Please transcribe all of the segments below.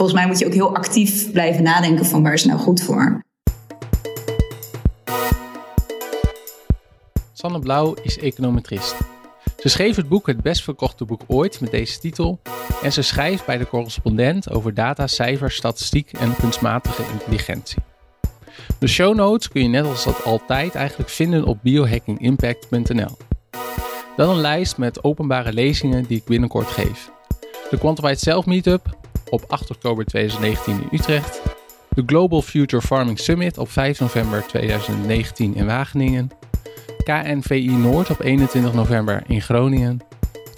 volgens mij moet je ook heel actief blijven nadenken van waar is nou goed voor. Sanne Blauw is econometrist. Ze schreef het boek Het best verkochte boek ooit met deze titel. En ze schrijft bij de correspondent over data, cijfers, statistiek en kunstmatige intelligentie. De show notes kun je net als dat altijd eigenlijk vinden op biohackingimpact.nl. Dan een lijst met openbare lezingen die ik binnenkort geef. De Quantified Self Meetup op 8 oktober 2019 in Utrecht. De Global Future Farming Summit op 5 november 2019 in Wageningen. KNVI Noord op 21 november in Groningen.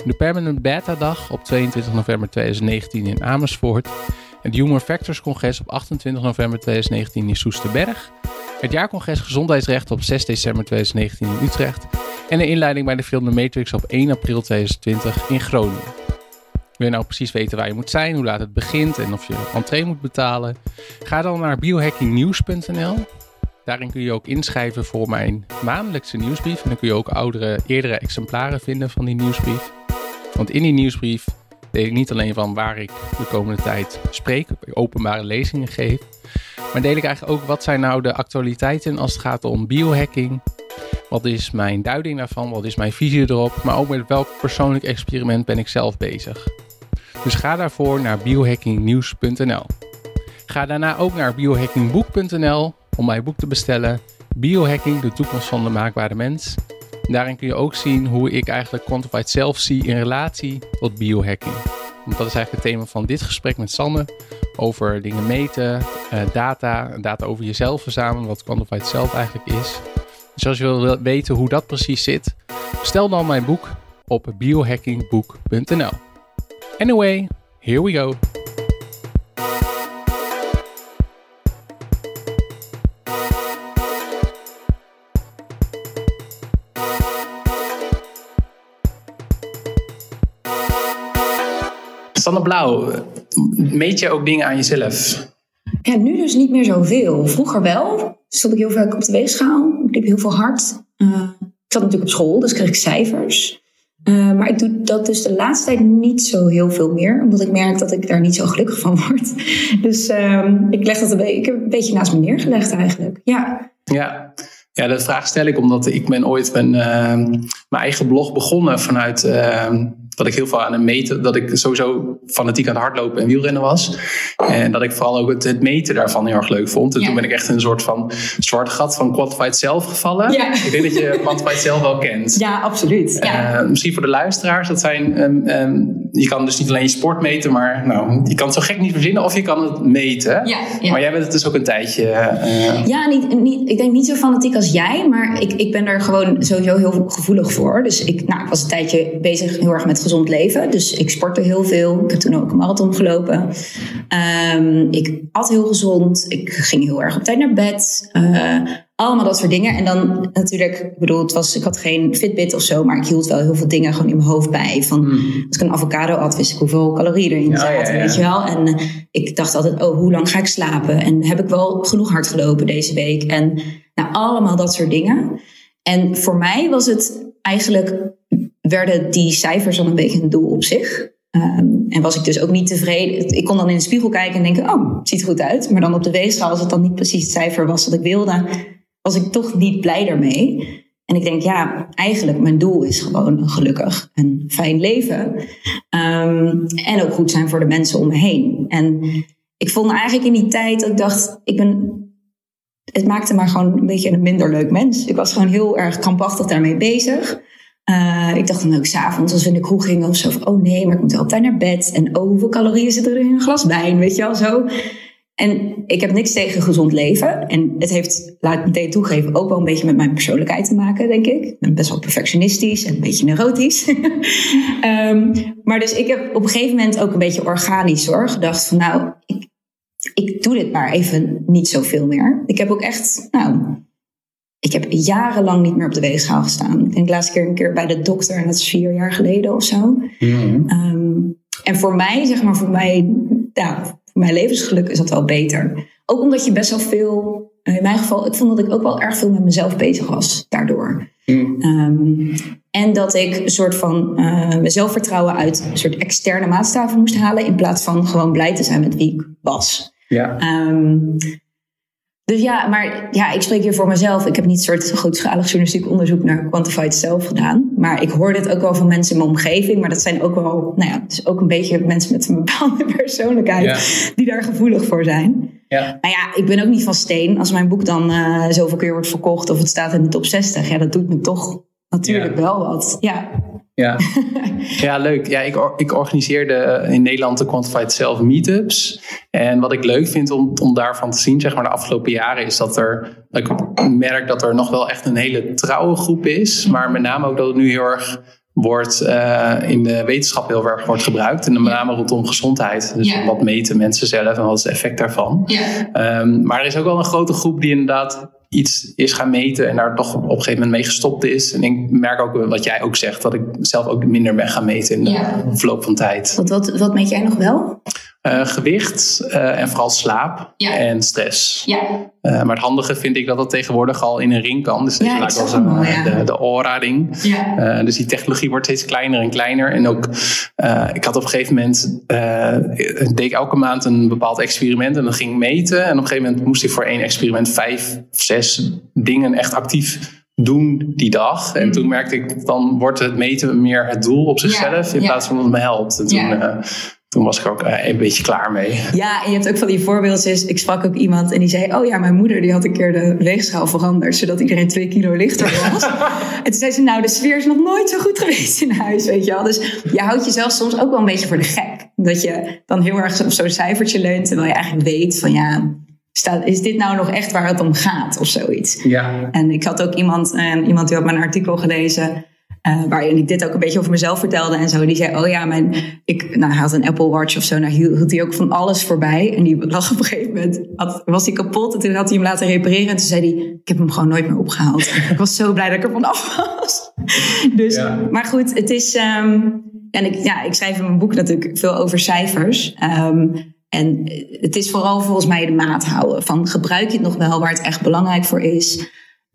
De Permanent Beta Dag op 22 november 2019 in Amersfoort. Het Human Factors Congres op 28 november 2019 in Soesterberg. Het jaarcongres Gezondheidsrecht op 6 december 2019 in Utrecht. En de inleiding bij de film The Matrix op 1 april 2020 in Groningen. Wil je nou precies weten waar je moet zijn, hoe laat het begint en of je entree moet betalen? Ga dan naar biohackingnieuws.nl. Daarin kun je ook inschrijven voor mijn maandelijkse nieuwsbrief. En dan kun je ook oudere, eerdere exemplaren vinden van die nieuwsbrief. Want in die nieuwsbrief deel ik niet alleen van waar ik de komende tijd spreek, openbare lezingen geef. Maar deel ik eigenlijk ook wat zijn nou de actualiteiten als het gaat om biohacking. Wat is mijn duiding daarvan? Wat is mijn visie erop? Maar ook met welk persoonlijk experiment ben ik zelf bezig? Dus ga daarvoor naar biohackingnieuws.nl. Ga daarna ook naar biohackingboek.nl om mijn boek te bestellen. Biohacking, de toekomst van de maakbare mens. Daarin kun je ook zien hoe ik eigenlijk Quantified Self zie in relatie tot biohacking. Want dat is eigenlijk het thema van dit gesprek met Sanne. Over dingen meten, eh, data, data over jezelf verzamelen, wat Quantified Self eigenlijk is. Dus als je wil weten hoe dat precies zit, bestel dan mijn boek op biohackingboek.nl. Anyway, here we go. Sanne Blauw, meet je ook dingen aan jezelf? Ja, nu dus niet meer zoveel. Vroeger wel. Stond ik heel veel op de weegschaal. Ik liep heel veel hard. Uh, ik zat natuurlijk op school, dus kreeg ik cijfers. Uh, maar ik doe dat dus de laatste tijd niet zo heel veel meer. Omdat ik merk dat ik daar niet zo gelukkig van word. Dus uh, ik leg dat een, ik heb een beetje naast me neergelegd eigenlijk. Ja. Ja. Ja, dat vraag stel ik omdat ik ben ooit ben, mijn eigen blog begonnen vanuit dat ik heel veel aan het meten, dat ik sowieso fanatiek aan het hardlopen en wielrennen was. En dat ik vooral ook het, het meten daarvan heel erg leuk vond. En toen ben ik echt in een soort van zwart gat van Quantified Self gevallen. Ja. Ik denk dat je Quantified Self wel kent. Ja, absoluut. Ja. Uh, misschien voor de luisteraars, dat zijn, um, um, je kan dus niet alleen je sport meten, maar nou, je kan het zo gek niet verzinnen of je kan het meten. Maar jij bent het dus ook een tijdje. Uh, ja, niet, niet, ik denk niet zo fanatiek als jij, maar ik, ik ben daar gewoon sowieso heel gevoelig voor. Dus ik, nou, ik was een tijdje bezig heel erg met gezond leven. Dus ik sportte heel veel. Ik heb toen ook een marathon gelopen. Um, ik at heel gezond. Ik ging heel erg op tijd naar bed. Uh, allemaal dat soort dingen. En dan natuurlijk, ik bedoel, het was, ik had geen Fitbit of zo, maar ik hield wel heel veel dingen gewoon in mijn hoofd bij. Van, hmm. Als ik een avocado at, wist ik hoeveel calorieën erin zaten, weet je wel. En ik dacht altijd, oh, hoe lang ga ik slapen? En heb ik wel genoeg hard gelopen deze week? En nou, allemaal dat soort dingen. En voor mij was het eigenlijk werden die cijfers dan een beetje een doel op zich. Um, en was ik dus ook niet tevreden. Ik kon dan in de spiegel kijken en denken: Oh, het ziet er goed uit. Maar dan op de weegschaal, als het dan niet precies het cijfer was dat ik wilde, was ik toch niet blij daarmee. En ik denk: Ja, eigenlijk mijn doel is gewoon een gelukkig en fijn leven. Um, en ook goed zijn voor de mensen om me heen. En ik vond eigenlijk in die tijd dat ik dacht: Ik ben. Het maakte maar gewoon een beetje een minder leuk mens. Ik was gewoon heel erg krampachtig daarmee bezig. Uh, ik dacht dan ook s'avonds als we in de kroeg gingen of zo van, oh nee, maar ik moet altijd naar bed. En oh, hoeveel calorieën zitten er in een glas wijn, weet je wel, zo. En ik heb niks tegen gezond leven. En het heeft, laat ik meteen toegeven, ook wel een beetje met mijn persoonlijkheid te maken, denk ik. Ik ben best wel perfectionistisch en een beetje neurotisch. um, maar dus ik heb op een gegeven moment ook een beetje organisch hoor, gedacht van nou, ik, ik doe dit maar even niet zoveel meer. Ik heb ook echt, nou, ik heb jarenlang niet meer op de weegschaal gestaan. Ik denk de laatste keer een keer bij de dokter en dat is vier jaar geleden of zo. Mm um, en voor mij, zeg maar, voor mij, ja, voor mijn levensgeluk is dat wel beter. Ook omdat je best wel veel in mijn geval, ik vond dat ik ook wel erg veel met mezelf bezig was daardoor. Ehm, en dat ik een soort van uh, mijn zelfvertrouwen uit een soort externe maatstaven moest halen. In plaats van gewoon blij te zijn met wie ik was. Ja. Ehm, dus ja, maar ja, ik spreek hier voor mezelf. Ik heb niet een soort grootschalig journalistiek onderzoek naar quantified self gedaan. Maar ik hoor dit ook wel van mensen in mijn omgeving. Maar dat zijn ook wel, nou ja, dus ook een beetje mensen met een bepaalde persoonlijkheid die daar gevoelig voor zijn. Ja. Maar ja, ik ben ook niet van steen. Als mijn boek dan uh, zoveel keer wordt verkocht of het staat in de top 60, ja, dat doet me toch natuurlijk wel wat. Ja. Ja, ja leuk. Ja, ik, ik organiseerde eh, in Nederland de Quantified Self meetups. En wat ik leuk vind om, om daarvan te zien, zeg maar, de afgelopen jaren, is dat er, ik merk dat er nog wel echt een hele trouwe groep is. Maar met name ook dat het nu heel erg wordt uh, in de wetenschap heel erg wordt gebruikt. En met name rondom gezondheid. Dus ja. wat meten mensen zelf en wat is het effect daarvan. Ja. Um, maar er is ook wel een grote groep die inderdaad iets is gaan meten en daar toch op een gegeven moment mee gestopt is. En ik merk ook wat jij ook zegt, dat ik zelf ook minder ben gaan meten in de Ja. verloop van tijd. Wat, wat, wat meet jij nog wel? Uh, gewicht uh, en vooral slaap Ja. en stress. Ja. Uh, maar het handige vind ik dat dat tegenwoordig al in een ring kan. Dus dat Ja, je ik lijkt wel zag hem zo'n, al, eh, ja. de, de Aura-ring. Ja. Dus die technologie wordt steeds kleiner en kleiner. En ook, ik had op een gegeven moment, deed ik elke maand een bepaald experiment en dan ging ik meten. En op een gegeven moment moest ik voor één experiment vijf of zes dingen echt actief doen die dag. En Mm. toen merkte ik, dan wordt het meten meer het doel op zichzelf in plaats van dat het me helpt. En toen, toen was ik ook uh, een beetje klaar mee. Ja, en je hebt ook van die voorbeeldjes. Ik sprak ook iemand en die zei... oh ja, mijn moeder die had een keer de weegschaal veranderd... zodat iedereen twee kilo lichter was. en toen zei ze, nou, de sfeer is nog nooit zo goed geweest in huis, weet je wel. Dus je houdt jezelf soms ook wel een beetje voor de gek. Dat je dan heel erg op zo'n cijfertje leunt... terwijl je eigenlijk weet van ja... Staat, is dit nou nog echt waar het om gaat of zoiets? Ja. En ik had ook iemand, eh, iemand die had mijn artikel gelezen. Uh, waarin ik dit ook een beetje over mezelf vertelde en zo. Die zei, oh ja, mijn, ik, nou, hij had een Apple Watch of zo. Nou hield, hij ook van alles voorbij. En die lag op een gegeven moment, had, was hij kapot. En toen had hij hem laten repareren. En toen zei hij, ik heb hem gewoon nooit meer opgehaald. ik was zo blij dat ik er vanaf was. dus, Ja. maar goed, het is... Um, en ik, ja, ik schrijf in mijn boek natuurlijk veel over cijfers. Um, en het is vooral volgens mij de maat houden. Van gebruik je het nog wel waar het echt belangrijk voor is.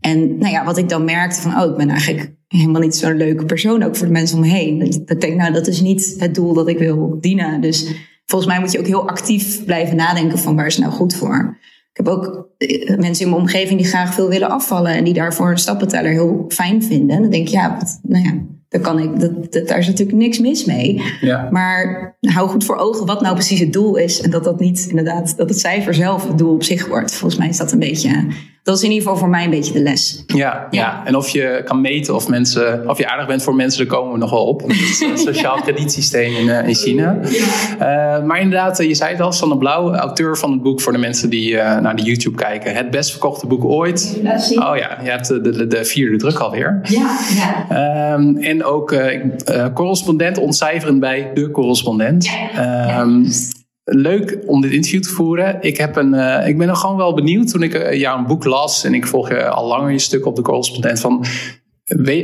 En nou ja, wat ik dan merkte van, oh, ik ben eigenlijk helemaal niet zo'n leuke persoon, ook voor de mensen om me heen. Dat, dat ik denk, nou, dat is niet het doel dat ik wil dienen. Dus volgens mij moet je ook heel actief blijven nadenken van waar is het nou goed voor. Ik heb ook eh, mensen in mijn omgeving die graag veel willen afvallen en die daarvoor een stappenteller heel fijn vinden. En dan denk ik, ja, wat, nou ja, daar, kan ik, dat, dat, daar is natuurlijk niks mis mee. Ja. Maar hou goed voor ogen wat nou precies het doel is. En dat dat niet inderdaad, dat het cijfer zelf het doel op zich wordt. Volgens mij is dat een beetje, dat is in ieder geval voor mij een beetje de les. Ja, ja. Ja. en of je kan meten of, mensen, of je aardig bent voor mensen, daar komen we nog wel op. Is een sociaal kredietsysteem in, uh, in China. Uh, maar inderdaad, je zei het al, Sanne Blauw, auteur van het boek voor de mensen die uh, naar de YouTube kijken. Het best verkochte boek ooit. Oh ja, je hebt de, de, de vierde druk alweer. Ja, ja. Um, en ook correspondent ontcijferend bij de correspondent. Ja. Um, leuk om dit interview te voeren. Ik, heb een, uh, ik ben er gewoon wel benieuwd toen ik uh, jou een boek las. En ik volg je al langer je stuk op de correspondent. Van,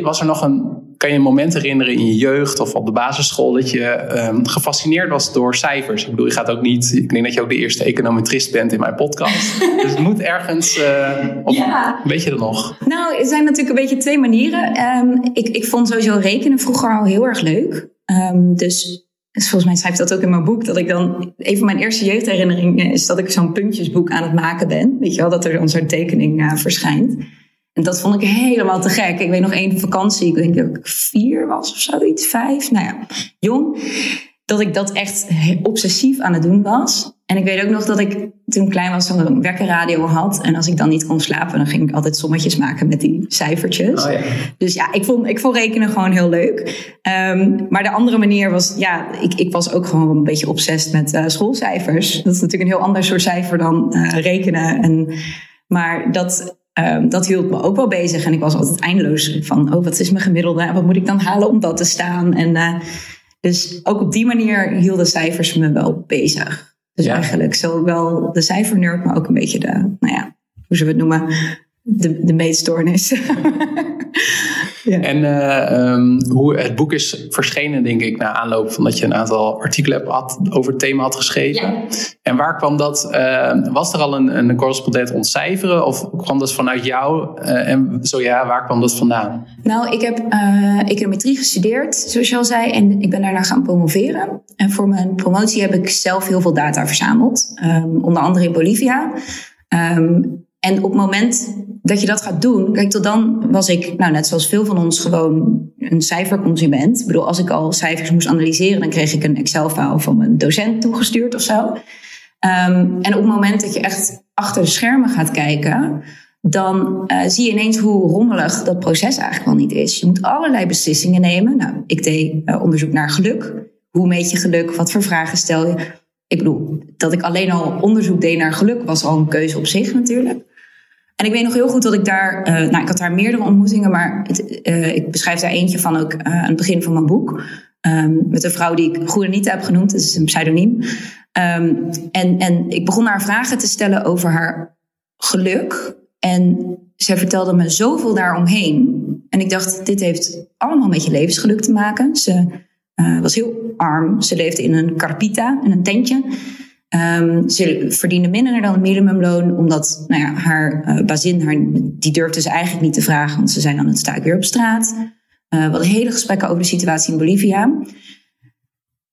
was er nog een, kan je een moment herinneren in je jeugd of op de basisschool dat je um, gefascineerd was door cijfers? Ik bedoel, je gaat ook niet. Ik denk dat je ook de eerste econometrist bent in mijn podcast. dus het moet ergens. Uh, op, ja. Weet je dat nog? Nou, er zijn natuurlijk een beetje twee manieren. Um, ik, ik vond sowieso rekenen vroeger al heel erg leuk. Um, dus dus volgens mij schrijf ik dat ook in mijn boek. Dat ik dan. Een van mijn eerste jeugdherinneringen is dat ik zo'n puntjesboek aan het maken ben. Weet je wel, dat er dan zo'n tekening uh, verschijnt. En dat vond ik helemaal te gek. Ik weet nog één vakantie. Ik denk dat ik vier was of zoiets, vijf. Nou ja, jong. Dat ik dat echt obsessief aan het doen was. En ik weet ook nog dat ik toen klein was een wekkerradio had. En als ik dan niet kon slapen, dan ging ik altijd sommetjes maken met die cijfertjes. Oh ja. Dus ja, ik vond, ik vond rekenen gewoon heel leuk. Um, maar de andere manier was, ja, ik, ik was ook gewoon een beetje obsessief met uh, schoolcijfers. Dat is natuurlijk een heel ander soort cijfer dan uh, rekenen. En, maar dat, um, dat hield me ook wel bezig. En ik was altijd eindeloos van, oh, wat is mijn gemiddelde? En wat moet ik dan halen om dat te staan? En uh, dus ook op die manier hielden cijfers me wel bezig. Dus ja. eigenlijk zowel de cijfernerd, maar ook een beetje de, nou ja, hoe zullen we het noemen, de, de meetstoornis. Ja. En uh, hoe het boek is verschenen, denk ik, na aanloop van dat je een aantal artikelen hebt had, over het thema had geschreven. Ja. En waar kwam dat? Uh, was er al een, een correspondent ontcijferen of kwam dat vanuit jou? Uh, en zo ja, waar kwam dat vandaan? Nou, ik heb econometrie gestudeerd, zoals je al zei, en ik ben daarna gaan promoveren. En voor mijn promotie heb ik zelf heel veel data verzameld, um, onder andere in Bolivia. Um, en op het moment dat je dat gaat doen, kijk, tot dan was ik, nou, net zoals veel van ons, gewoon een cijferconsument. Ik bedoel, als ik al cijfers moest analyseren, dan kreeg ik een Excel-file van mijn docent toegestuurd of zo. Um, en op het moment dat je echt achter de schermen gaat kijken, dan uh, zie je ineens hoe rommelig dat proces eigenlijk wel niet is. Je moet allerlei beslissingen nemen. Nou, ik deed uh, onderzoek naar geluk. Hoe meet je geluk? Wat voor vragen stel je? Ik bedoel, dat ik alleen al onderzoek deed naar geluk was al een keuze op zich natuurlijk. En ik weet nog heel goed dat ik daar, uh, nou, ik had daar meerdere ontmoetingen, maar uh, ik beschrijf daar eentje van ook uh, aan het begin van mijn boek. Um, met een vrouw die ik Goedenita heb genoemd, dat is een pseudoniem. Um, en, en ik begon haar vragen te stellen over haar geluk. En zij vertelde me zoveel daaromheen. En ik dacht, dit heeft allemaal met je levensgeluk te maken. Ze was heel arm, ze leefde in een carpita, in een tentje. Um, ze verdiende minder dan het minimumloon, omdat nou ja, haar uh, bazin, haar, die durfde ze eigenlijk niet te vragen, want ze zijn dan het sta ik weer op straat. Uh, we hadden hele gesprekken over de situatie in Bolivia.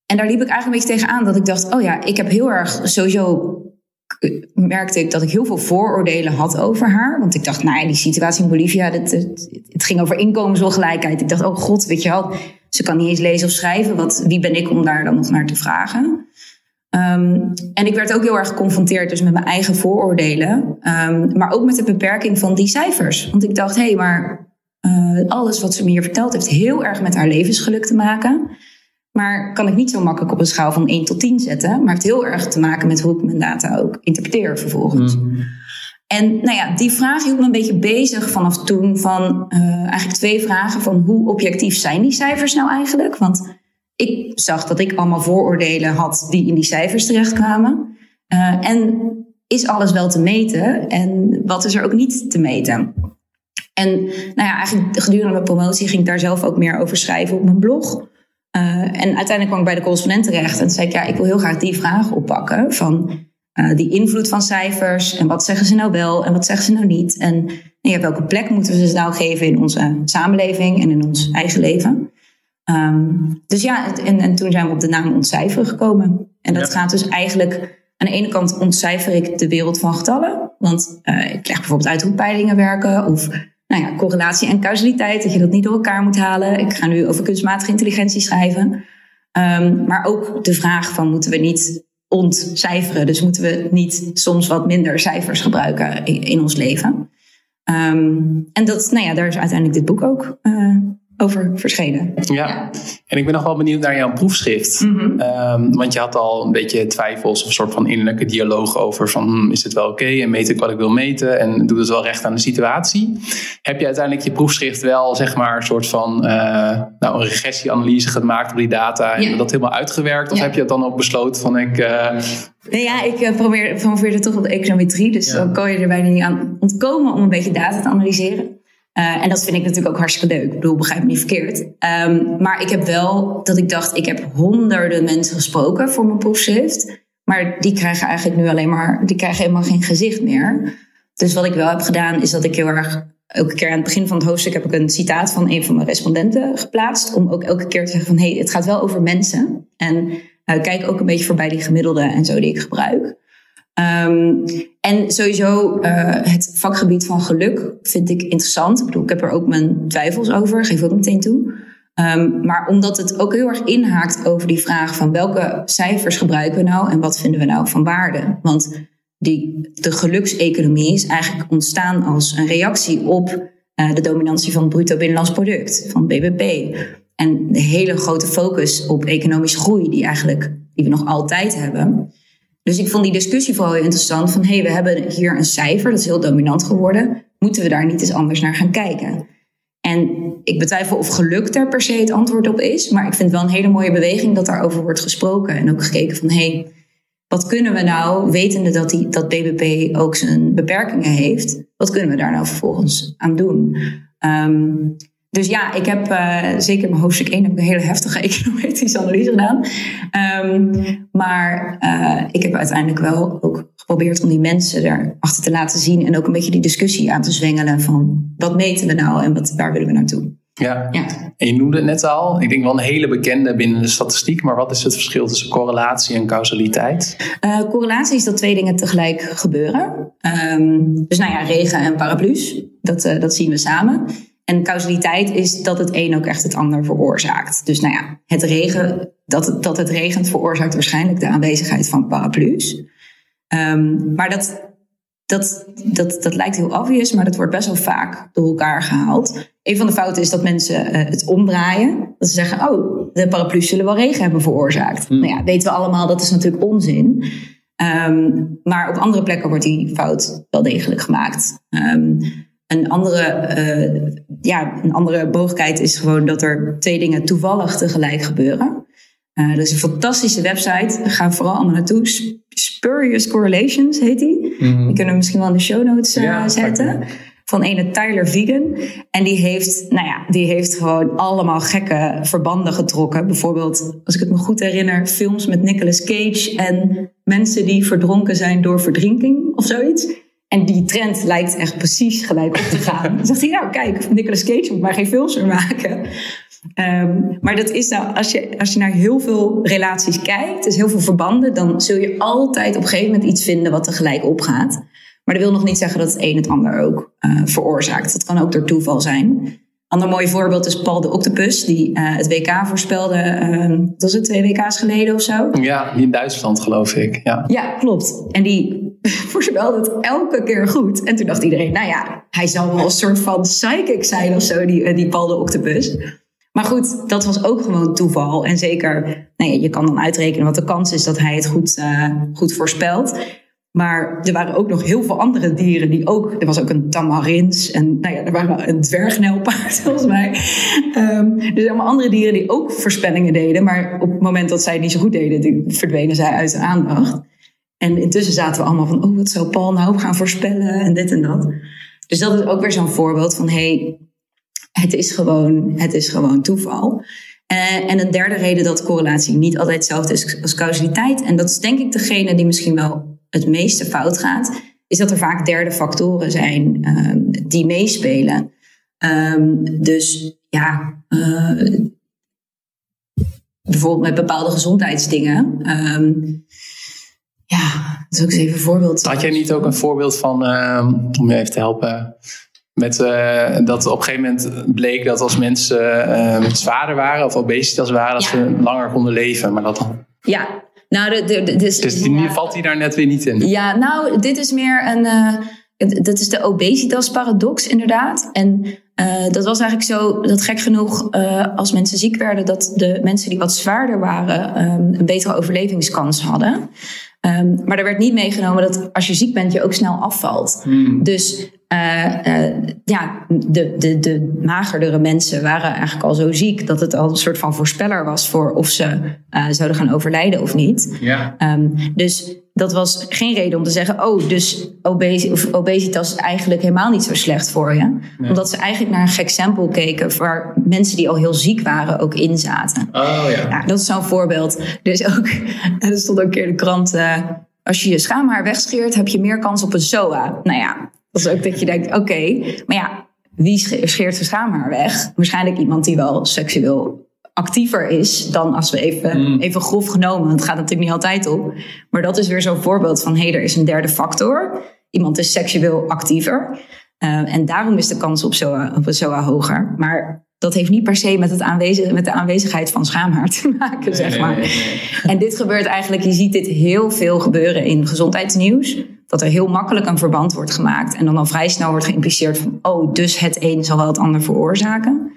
En daar liep ik eigenlijk een beetje tegenaan dat ik dacht, oh ja, ik heb heel erg, sowieso merkte ik dat ik heel veel vooroordelen had over haar. Want ik dacht, nou ja, die situatie in Bolivia, het, het, het ging over inkomensongelijkheid. Ik dacht, oh god, weet je wel, ze kan niet eens lezen of schrijven. Wat, wie ben ik om daar dan nog naar te vragen? Um, en ik werd ook heel erg geconfronteerd dus met mijn eigen vooroordelen. Um, maar ook met de beperking van die cijfers. Want ik dacht, hé, hey, maar uh, alles wat ze me hier vertelt heeft heel erg met haar levensgeluk te maken. Maar kan ik niet zo makkelijk op een schaal van 1 tot 10 zetten. Maar heeft heel erg te maken met hoe ik mijn data ook interpreteer vervolgens. Mm. En nou ja, die vraag hield me een beetje bezig vanaf toen. Van uh, eigenlijk twee vragen van hoe objectief zijn die cijfers nou eigenlijk? Want ik zag dat ik allemaal vooroordelen had die in die cijfers terechtkwamen. Uh, en is alles wel te meten en wat is er ook niet te meten? En nou ja, eigenlijk gedurende mijn promotie ging ik daar zelf ook meer over schrijven op mijn blog. Uh, en uiteindelijk kwam ik bij de correspondent terecht en zei ik, ja, ik wil heel graag die vraag oppakken van uh, die invloed van cijfers en wat zeggen ze nou wel en wat zeggen ze nou niet. En nou ja, welke plek moeten we ze nou geven in onze samenleving en in ons eigen leven. Um, dus ja, en, en toen zijn we op de naam ontcijferen gekomen. En dat gaat dus eigenlijk... Aan de ene kant ontcijfer ik de wereld van getallen. Want uh, ik leg bijvoorbeeld uit hoe peilingen werken. Of nou ja, correlatie en causaliteit. Dat je dat niet door elkaar moet halen. Ik ga nu over kunstmatige intelligentie schrijven. Um, maar ook de vraag van moeten we niet ontcijferen? Dus moeten we niet soms wat minder cijfers gebruiken in, in ons leven? Um, en dat, nou ja, daar is uiteindelijk dit boek ook uh, over verschenen. Ja. en ik ben nog wel benieuwd naar jouw proefschrift. Mm want je had al een beetje twijfels of een soort van innerlijke dialoog over van hm, is het wel oké en meet ik wat ik wil meten en doe het wel recht aan de situatie. Heb je uiteindelijk je proefschrift wel zeg maar een soort van uh, nou, een regressieanalyse gemaakt op die data en dat helemaal uitgewerkt? Of heb je het dan ook besloten van ik... Uh, Nee, ja, ik uh, probeer, promoveerde toch op de econometrie. Dus dan kan je er bijna niet aan ontkomen om een beetje data te analyseren. Uh, en dat vind ik natuurlijk ook hartstikke leuk. Ik bedoel, begrijp me niet verkeerd. Um, maar ik heb wel dat ik dacht, ik heb honderden mensen gesproken voor mijn proefschrift. Maar die krijgen eigenlijk nu alleen maar, die krijgen helemaal geen gezicht meer. Dus wat ik wel heb gedaan, is dat ik heel erg elke keer aan het begin van het hoofdstuk heb ik een citaat van een van mijn respondenten geplaatst. Om ook elke keer te zeggen van hé, hey, het gaat wel over mensen. En uh, kijk ook een beetje voorbij die gemiddelde en zo die ik gebruik. Um, en sowieso uh, het vakgebied van geluk vind ik interessant. Ik bedoel, ik heb er ook mijn twijfels over, geef ook meteen toe. Um, maar omdat het ook heel erg inhaakt over die vraag van welke cijfers gebruiken we nou en wat vinden we nou van waarde? Want die, de gelukseconomie is eigenlijk ontstaan als een reactie op uh, de dominantie van het bruto binnenlands product, van BBP. En de hele grote focus op economische groei die eigenlijk die we nog altijd hebben. Dus ik vond die discussie vooral heel interessant. Van hé, hey, we hebben hier een cijfer, dat is heel dominant geworden. Moeten we daar niet eens anders naar gaan kijken? En ik betwijfel of geluk daar per se het antwoord op is. Maar ik vind wel een hele mooie beweging dat daarover wordt gesproken. En ook gekeken van hé, hey, wat kunnen we nou, wetende dat, die, dat BBP ook zijn beperkingen heeft, wat kunnen we daar nou vervolgens aan doen? Um, dus ja, ik heb uh, zeker mijn hoofdstuk 1 heb ik een hele heftige econometrische analyse gedaan. Um, maar uh, ik heb uiteindelijk wel ook geprobeerd om die mensen erachter te laten zien. En ook een beetje die discussie aan te zwengelen van wat meten we nou en wat, waar willen we naartoe. Ja. ja, en je noemde het net al. Ik denk wel een hele bekende binnen de statistiek. Maar wat is het verschil tussen correlatie en causaliteit? Uh, correlatie is dat twee dingen tegelijk gebeuren. Um, dus nou ja, regen en paraplu's. Dat, dat zien we samen. En causaliteit is dat het een ook echt het ander veroorzaakt. Dus nou ja, het regen, dat, het, dat het regent veroorzaakt waarschijnlijk de aanwezigheid van paraplu's. Um, maar dat, dat, dat, dat lijkt heel obvious, maar dat wordt best wel vaak door elkaar gehaald. Een van de fouten is dat mensen uh, het omdraaien. Dat ze zeggen, oh, de paraplu's zullen wel regen hebben veroorzaakt. Hmm. Nou ja, weten we allemaal, dat is natuurlijk onzin. Um, maar op andere plekken wordt die fout wel degelijk gemaakt. Um, een andere, uh, ja, een andere mogelijkheid is gewoon dat er twee dingen toevallig tegelijk gebeuren. Uh, dat is een fantastische website. We vooral allemaal naartoe. Spurious Correlations heet die. Mm Die kunnen we misschien wel in de show notes uh, zetten. Van ene Tyler Vegan. En die heeft, nou ja, die heeft gewoon allemaal gekke verbanden getrokken. Bijvoorbeeld, als ik het me goed herinner, films met Nicolas Cage en mensen die verdronken zijn door verdrinking of zoiets. En die trend lijkt echt precies gelijk op te gaan. Dan zegt hij, nou kijk, Nicolas Cage moet maar geen films meer maken. Um, maar dat is nou, als je, als je naar heel veel relaties kijkt, dus heel veel verbanden, dan zul je altijd op een gegeven moment iets vinden wat tegelijk opgaat. Maar dat wil nog niet zeggen dat het een het ander ook uh, veroorzaakt. Dat kan ook door toeval zijn. Ander mooi voorbeeld is Paul de Octopus, die uh, het WK voorspelde, uh, was het twee WK's geleden of zo? Ja, in Duitsland geloof ik. Ja, ja klopt. En die voorspelde het elke keer goed. En toen dacht iedereen, nou ja, hij zal wel een soort van psychic zijn of zo, die, uh, die Octopus. Maar goed, dat was ook gewoon toeval. En zeker, nou ja, je kan dan uitrekenen wat de kans is dat hij het goed, uh, goed voorspelt. Maar er waren ook nog heel veel andere dieren die ook. Er was ook een tamarins en nou ja, er waren een dwergnelpaard volgens mij. Er zijn allemaal andere dieren die ook voorspellingen deden. Maar op het moment dat zij niet zo goed deden, verdwenen zij uit de aandacht. En intussen zaten we allemaal van, oh, wat zou Paul nou gaan voorspellen en dit en dat. Dus dat is ook weer zo'n voorbeeld van, hey, het is gewoon, het is gewoon toeval. Uh, en een derde reden dat correlatie niet altijd hetzelfde is als causaliteit. En dat is denk ik degene die misschien wel het meeste fout gaat, is dat er vaak derde factoren zijn um, die meespelen. Um, dus ja, uh, bijvoorbeeld met bepaalde gezondheidsdingen. Um, ja, dat is ook eens even een voorbeeld. Had jij niet ook een voorbeeld van, om je even te helpen, met, uh, dat op een gegeven moment bleek dat als mensen uh, zwaarder waren of obesitas waren, dat ze langer konden leven. Maar dat dan... Ja, nou, de, de, de, dus, dus die, ja, valt hij daar net weer niet in? Ja, nou, dit is meer een. Uh, dat is de obesitas-paradox, inderdaad. En uh, dat was eigenlijk zo dat gek genoeg, uh, als mensen ziek werden, dat de mensen die wat zwaarder waren, um, een betere overlevingskans hadden. Um, maar er werd niet meegenomen dat als je ziek bent, je ook snel afvalt. Hmm. Dus ja, de, de, de magerdere mensen waren eigenlijk al zo ziek dat het al een soort van voorspeller was voor of ze uh, zouden gaan overlijden of niet. Ja. Um, dus dat was geen reden om te zeggen: Oh, dus obesitas is eigenlijk helemaal niet zo slecht voor je. Nee. Omdat ze eigenlijk naar een gek sample keken waar mensen die al heel ziek waren ook in zaten. Oh ja. ja dat is zo'n voorbeeld. Dus ook, er stond ook een keer in de krant: Als je je schaamhaar wegscheert, heb je meer kans op een SOA. Nou ja dat is ook dat je denkt, oké, okay, maar ja, wie scheert zijn schaamhaar weg? Waarschijnlijk iemand die wel seksueel actiever is dan als we even, mm. even grof genomen. Het gaat natuurlijk niet altijd op. Maar dat is weer zo'n voorbeeld van, hé, hey, er is een derde factor. Iemand is seksueel actiever. Uh, en daarom is de kans op SOA, op SOA hoger. Maar dat heeft niet per se met, het aanwezig, met de aanwezigheid van schaamhaar te maken, zeg maar. Nee, nee, nee. En dit gebeurt eigenlijk, je ziet dit heel veel gebeuren in gezondheidsnieuws dat er heel makkelijk een verband wordt gemaakt. En dan al vrij snel wordt geïmpliceerd van, oh, dus het een zal wel het ander veroorzaken.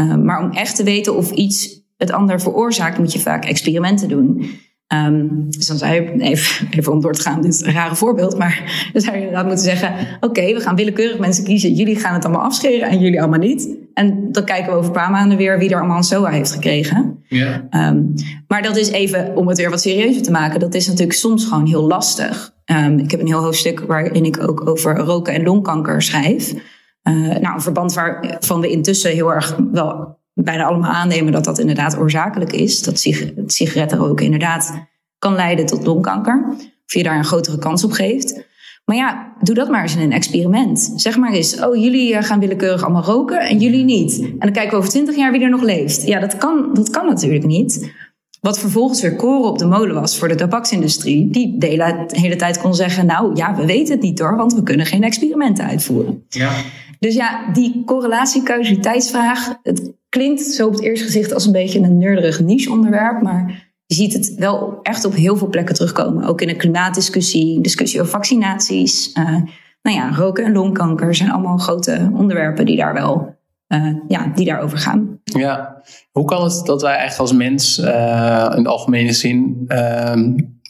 Uh, maar om echt te weten of iets het ander veroorzaakt, moet je vaak experimenten doen. Um, dus dan zou je, even, even om door te gaan, dit is een rare voorbeeld, maar dan zou je inderdaad moeten zeggen: Oké, okay, we gaan willekeurig mensen kiezen. Jullie gaan het allemaal afscheren en jullie allemaal niet. En dan kijken we over een paar maanden weer wie er allemaal een SOA heeft gekregen. Ja. Um, maar dat is even, om het weer wat serieuzer te maken, dat is natuurlijk soms gewoon heel lastig. Um, ik heb een heel hoofdstuk waarin ik ook over roken en longkanker schrijf. nou, een verband waarvan we intussen heel erg wel bijna allemaal aannemen dat dat inderdaad oorzakelijk is. Dat sigaretten roken inderdaad kan leiden tot longkanker. Of je daar een grotere kans op geeft. Maar ja, doe dat maar eens in een experiment. Zeg maar eens, oh, jullie eh, gaan willekeurig allemaal roken en jullie niet. En dan kijken we over twintig jaar wie er nog leeft. Ja, dat kan, dat kan natuurlijk niet. Wat vervolgens weer koren op de molen was voor de tabaksindustrie. Die de hele tijd kon zeggen, nou ja, we weten het niet hoor, want we kunnen geen experimenten uitvoeren. Ja. Dus ja, die correlatie-causaliteitsvraag, het klinkt zo op het eerste gezicht als een beetje een nerderig niche onderwerp, maar je ziet het wel echt op heel veel plekken terugkomen. Ook in de klimaatdiscussie, discussie over vaccinaties. Uh, nou ja, roken en longkanker zijn allemaal grote onderwerpen die daar wel uh, ja, die daarover gaan. Ja, hoe kan het dat wij eigenlijk als mens uh, in de algemene zin uh,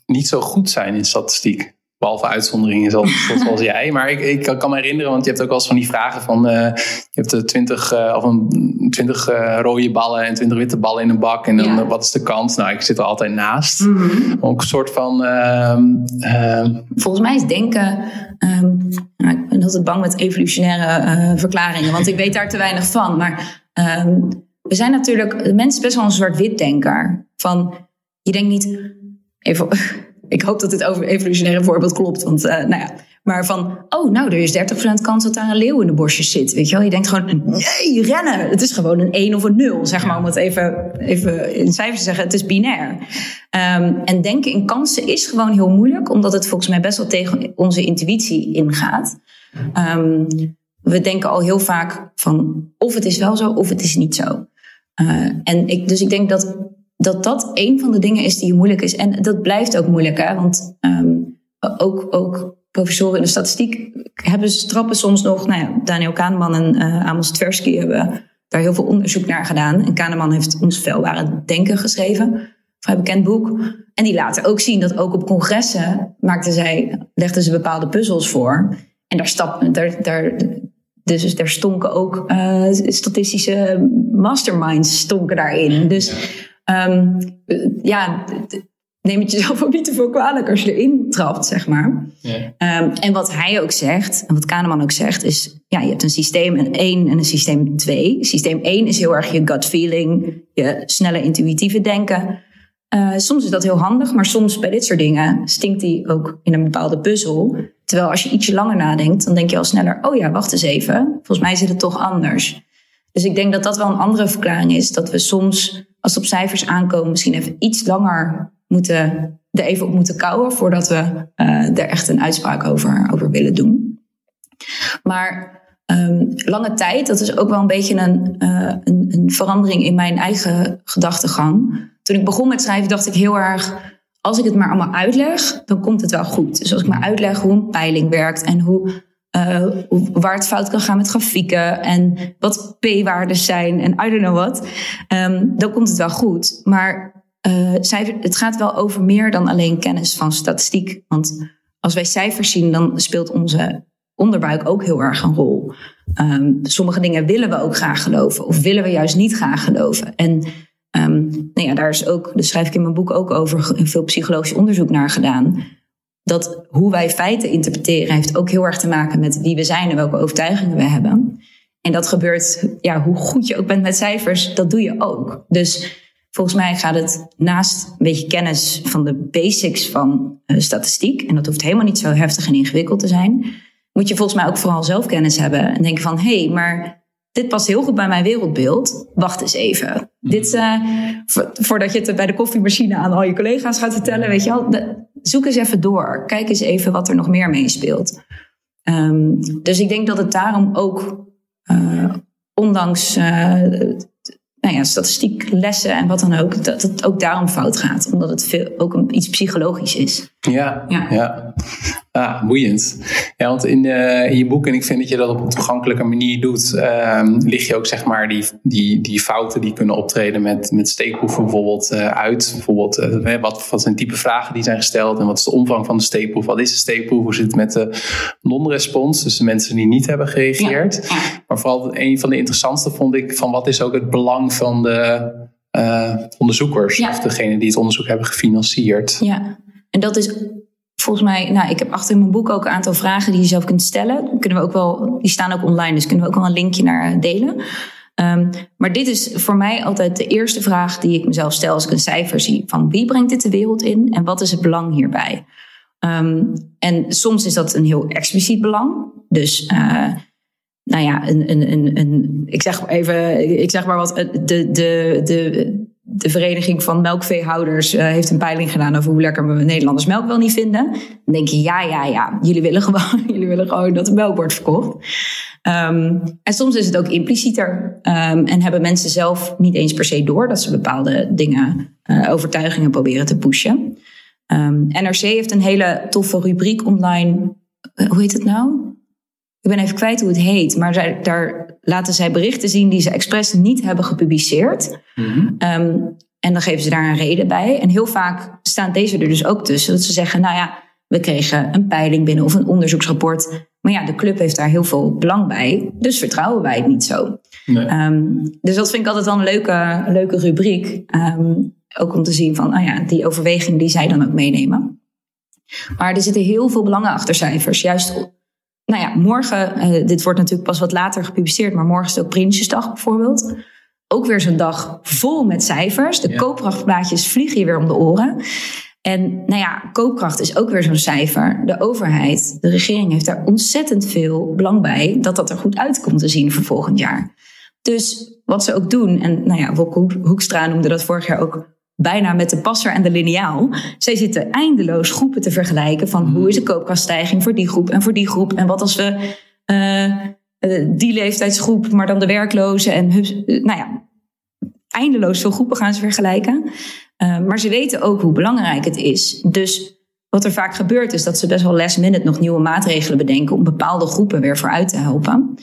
niet zo goed zijn in statistiek? Behalve uitzonderingen zoals, zoals jij. Maar ik, ik kan me herinneren, want je hebt ook wel eens van die vragen van... Uh, je hebt 20, uh, of een, 20 uh, rode ballen en 20 witte ballen in een bak. En dan ja. wat is de kans? Nou, ik zit er altijd naast. Mm -hmm. Ook een soort van... Ehm, Volgens mij is denken... Um, nou, ik ben altijd bang met evolutionaire verklaringen. Want ik weet daar te weinig van. Maar um, we zijn natuurlijk... De mens is best wel een zwart-wit denker. Van, je denkt niet... Even ik hoop dat dit over evolutionaire voorbeeld klopt. Want, uh, nou ja. Maar van, oh, nou, er is 30% kans dat daar een leeuw in de bosjes zit. Weet je wel? Je denkt gewoon, nee, rennen. Het is gewoon een 1 of een 0, zeg maar. Om het even, even in cijfers te zeggen. Het is binair. Um, en denken in kansen is gewoon heel moeilijk. Omdat het volgens mij best wel tegen onze intuïtie ingaat. Um, we denken al heel vaak van, of het is wel zo, of het is niet zo. Uh, en ik, dus ik denk dat dat dat een van de dingen is die moeilijk is. En dat blijft ook moeilijk, hè? want um, ook, ook professoren in de statistiek hebben ze trappen soms nog. Nou ja, Daniel Kahneman en uh, Amos Tversky hebben daar heel veel onderzoek naar gedaan. En Kahneman heeft ons Vuilbare Denken geschreven, vrij bekend boek. En die laten ook zien dat ook op congressen maakten zij, legden ze bepaalde puzzels voor. En daar, stap, daar, daar, dus daar stonken ook uh, statistische masterminds stonken daarin. Dus Um, ja, neem het jezelf ook niet te veel kwalijk als je erin trapt, zeg maar. Ja. Um, en wat hij ook zegt, en wat Kahneman ook zegt, is: ja, je hebt een systeem 1 en een systeem 2. Systeem 1 is heel erg je gut feeling, je snelle intuïtieve denken. Uh, soms is dat heel handig, maar soms bij dit soort dingen stinkt die ook in een bepaalde puzzel. Terwijl als je ietsje langer nadenkt, dan denk je al sneller: oh ja, wacht eens even. Volgens mij zit het toch anders. Dus ik denk dat dat wel een andere verklaring is. Dat we soms, als het op cijfers aankomen, misschien even iets langer moeten, er even op moeten kouwen voordat we uh, er echt een uitspraak over, over willen doen. Maar um, lange tijd, dat is ook wel een beetje een, uh, een, een verandering in mijn eigen gedachtegang. Toen ik begon met schrijven, dacht ik heel erg als ik het maar allemaal uitleg, dan komt het wel goed. Dus als ik maar uitleg hoe een peiling werkt en hoe uh, waar het fout kan gaan met grafieken en wat p-waarden zijn en I don't know what, um, dan komt het wel goed. Maar uh, cijfer, het gaat wel over meer dan alleen kennis van statistiek. Want als wij cijfers zien, dan speelt onze onderbuik ook heel erg een rol. Um, sommige dingen willen we ook graag geloven of willen we juist niet graag geloven. En um, nou ja, daar is ook, daar schrijf ik in mijn boek ook over, veel psychologisch onderzoek naar gedaan dat hoe wij feiten interpreteren heeft ook heel erg te maken met wie we zijn en welke overtuigingen we hebben. En dat gebeurt, ja, hoe goed je ook bent met cijfers, dat doe je ook. Dus volgens mij gaat het naast een beetje kennis van de basics van uh, statistiek, en dat hoeft helemaal niet zo heftig en ingewikkeld te zijn, moet je volgens mij ook vooral zelfkennis hebben en denken van, hé, hey, maar dit past heel goed bij mijn wereldbeeld. Wacht eens even. Dit, uh, voordat je het bij de koffiemachine aan al je collega's gaat vertellen, weet je wel, zoek eens even door. Kijk eens even wat er nog meer meespeelt. Um, dus ik denk dat het daarom ook, uh, ondanks uh, nou ja, statistieklessen en wat dan ook, dat het ook daarom fout gaat. Omdat het veel, ook een, iets psychologisch is. Ja, ja. ja. Ah, boeiend. Ja, want in, uh, in, je boek, en ik vind dat je dat op een toegankelijke manier doet, uh, lig je ook zeg maar die, die, die fouten die kunnen optreden met, met steekproeven bijvoorbeeld uh, uit. Bijvoorbeeld, uh, wat, wat zijn type vragen die zijn gesteld en wat is de omvang van de steekproef? Wat is de steekproef? Hoe zit het met de non-respons, dus de mensen die niet hebben gereageerd? Ja. Maar vooral een van de interessantste vond ik van wat is ook het belang van de onderzoekers ja. of degene die het onderzoek hebben gefinancierd. Ja, en dat is volgens mij, nou, ik heb achter in mijn boek ook een aantal vragen die je zelf kunt stellen. Kunnen we ook wel, die staan ook online, dus kunnen we ook wel een linkje naar delen. Um, maar dit is voor mij altijd de eerste vraag die ik mezelf stel als ik een cijfer zie. Van wie brengt dit de wereld in en wat is het belang hierbij? Um, en soms is dat een heel expliciet belang. Dus uh, nou ja, een, een, een, een, ik zeg even, ik zeg maar wat, de, de, de, de Vereniging van Melkveehouders uh, heeft een peiling gedaan over hoe lekker we Nederlanders melk wel niet vinden. Dan denk je, ja, ja, ja, jullie willen gewoon, jullie willen gewoon dat de melk wordt verkocht. Um, en soms is het ook implicieter um, en hebben mensen zelf niet eens per se door dat ze bepaalde dingen, uh, overtuigingen proberen te pushen. Um, NRC heeft een hele toffe rubriek online. Uh, hoe heet het nou? Ik ben even kwijt hoe het heet, maar zij, daar laten zij berichten zien die ze expres niet hebben gepubliceerd. Mm-hmm. Um, en dan geven ze daar een reden bij. En heel vaak staan deze er dus ook tussen. Dat ze zeggen, nou ja, we kregen een peiling binnen of een onderzoeksrapport. Maar ja, de club heeft daar heel veel belang bij. Dus vertrouwen wij het niet zo. Nee. Um, dus dat vind ik altijd wel een leuke, leuke rubriek. Um, ook om te zien van, nou ja, die overweging die zij dan ook meenemen. Maar er zitten heel veel belangen achter cijfers. Juist nou ja, morgen, uh, dit wordt natuurlijk pas wat later gepubliceerd, maar morgen is het ook Prinsjesdag bijvoorbeeld. Ook weer zo'n dag vol met cijfers. De ja. koopkrachtplaatjes vliegen je weer om de oren. En nou ja, koopkracht is ook weer zo'n cijfer. De overheid, de regering heeft daar ontzettend veel belang bij dat dat er goed uit komt te zien voor volgend jaar. Dus wat ze ook doen, en nou ja, Wopke Hoekstra noemde dat vorig jaar ook bijna met de passer en de lineaal. Zij zitten eindeloos groepen te vergelijken van hoe is de koopkrachtstijging voor die groep en voor die groep. En wat als we uh, die leeftijdsgroep, maar dan de werklozen en nou ja, eindeloos veel groepen gaan ze vergelijken. Uh, maar ze weten ook hoe belangrijk het is. Dus wat er vaak gebeurt is dat ze best wel last minute nog nieuwe maatregelen bedenken om bepaalde groepen weer vooruit te helpen.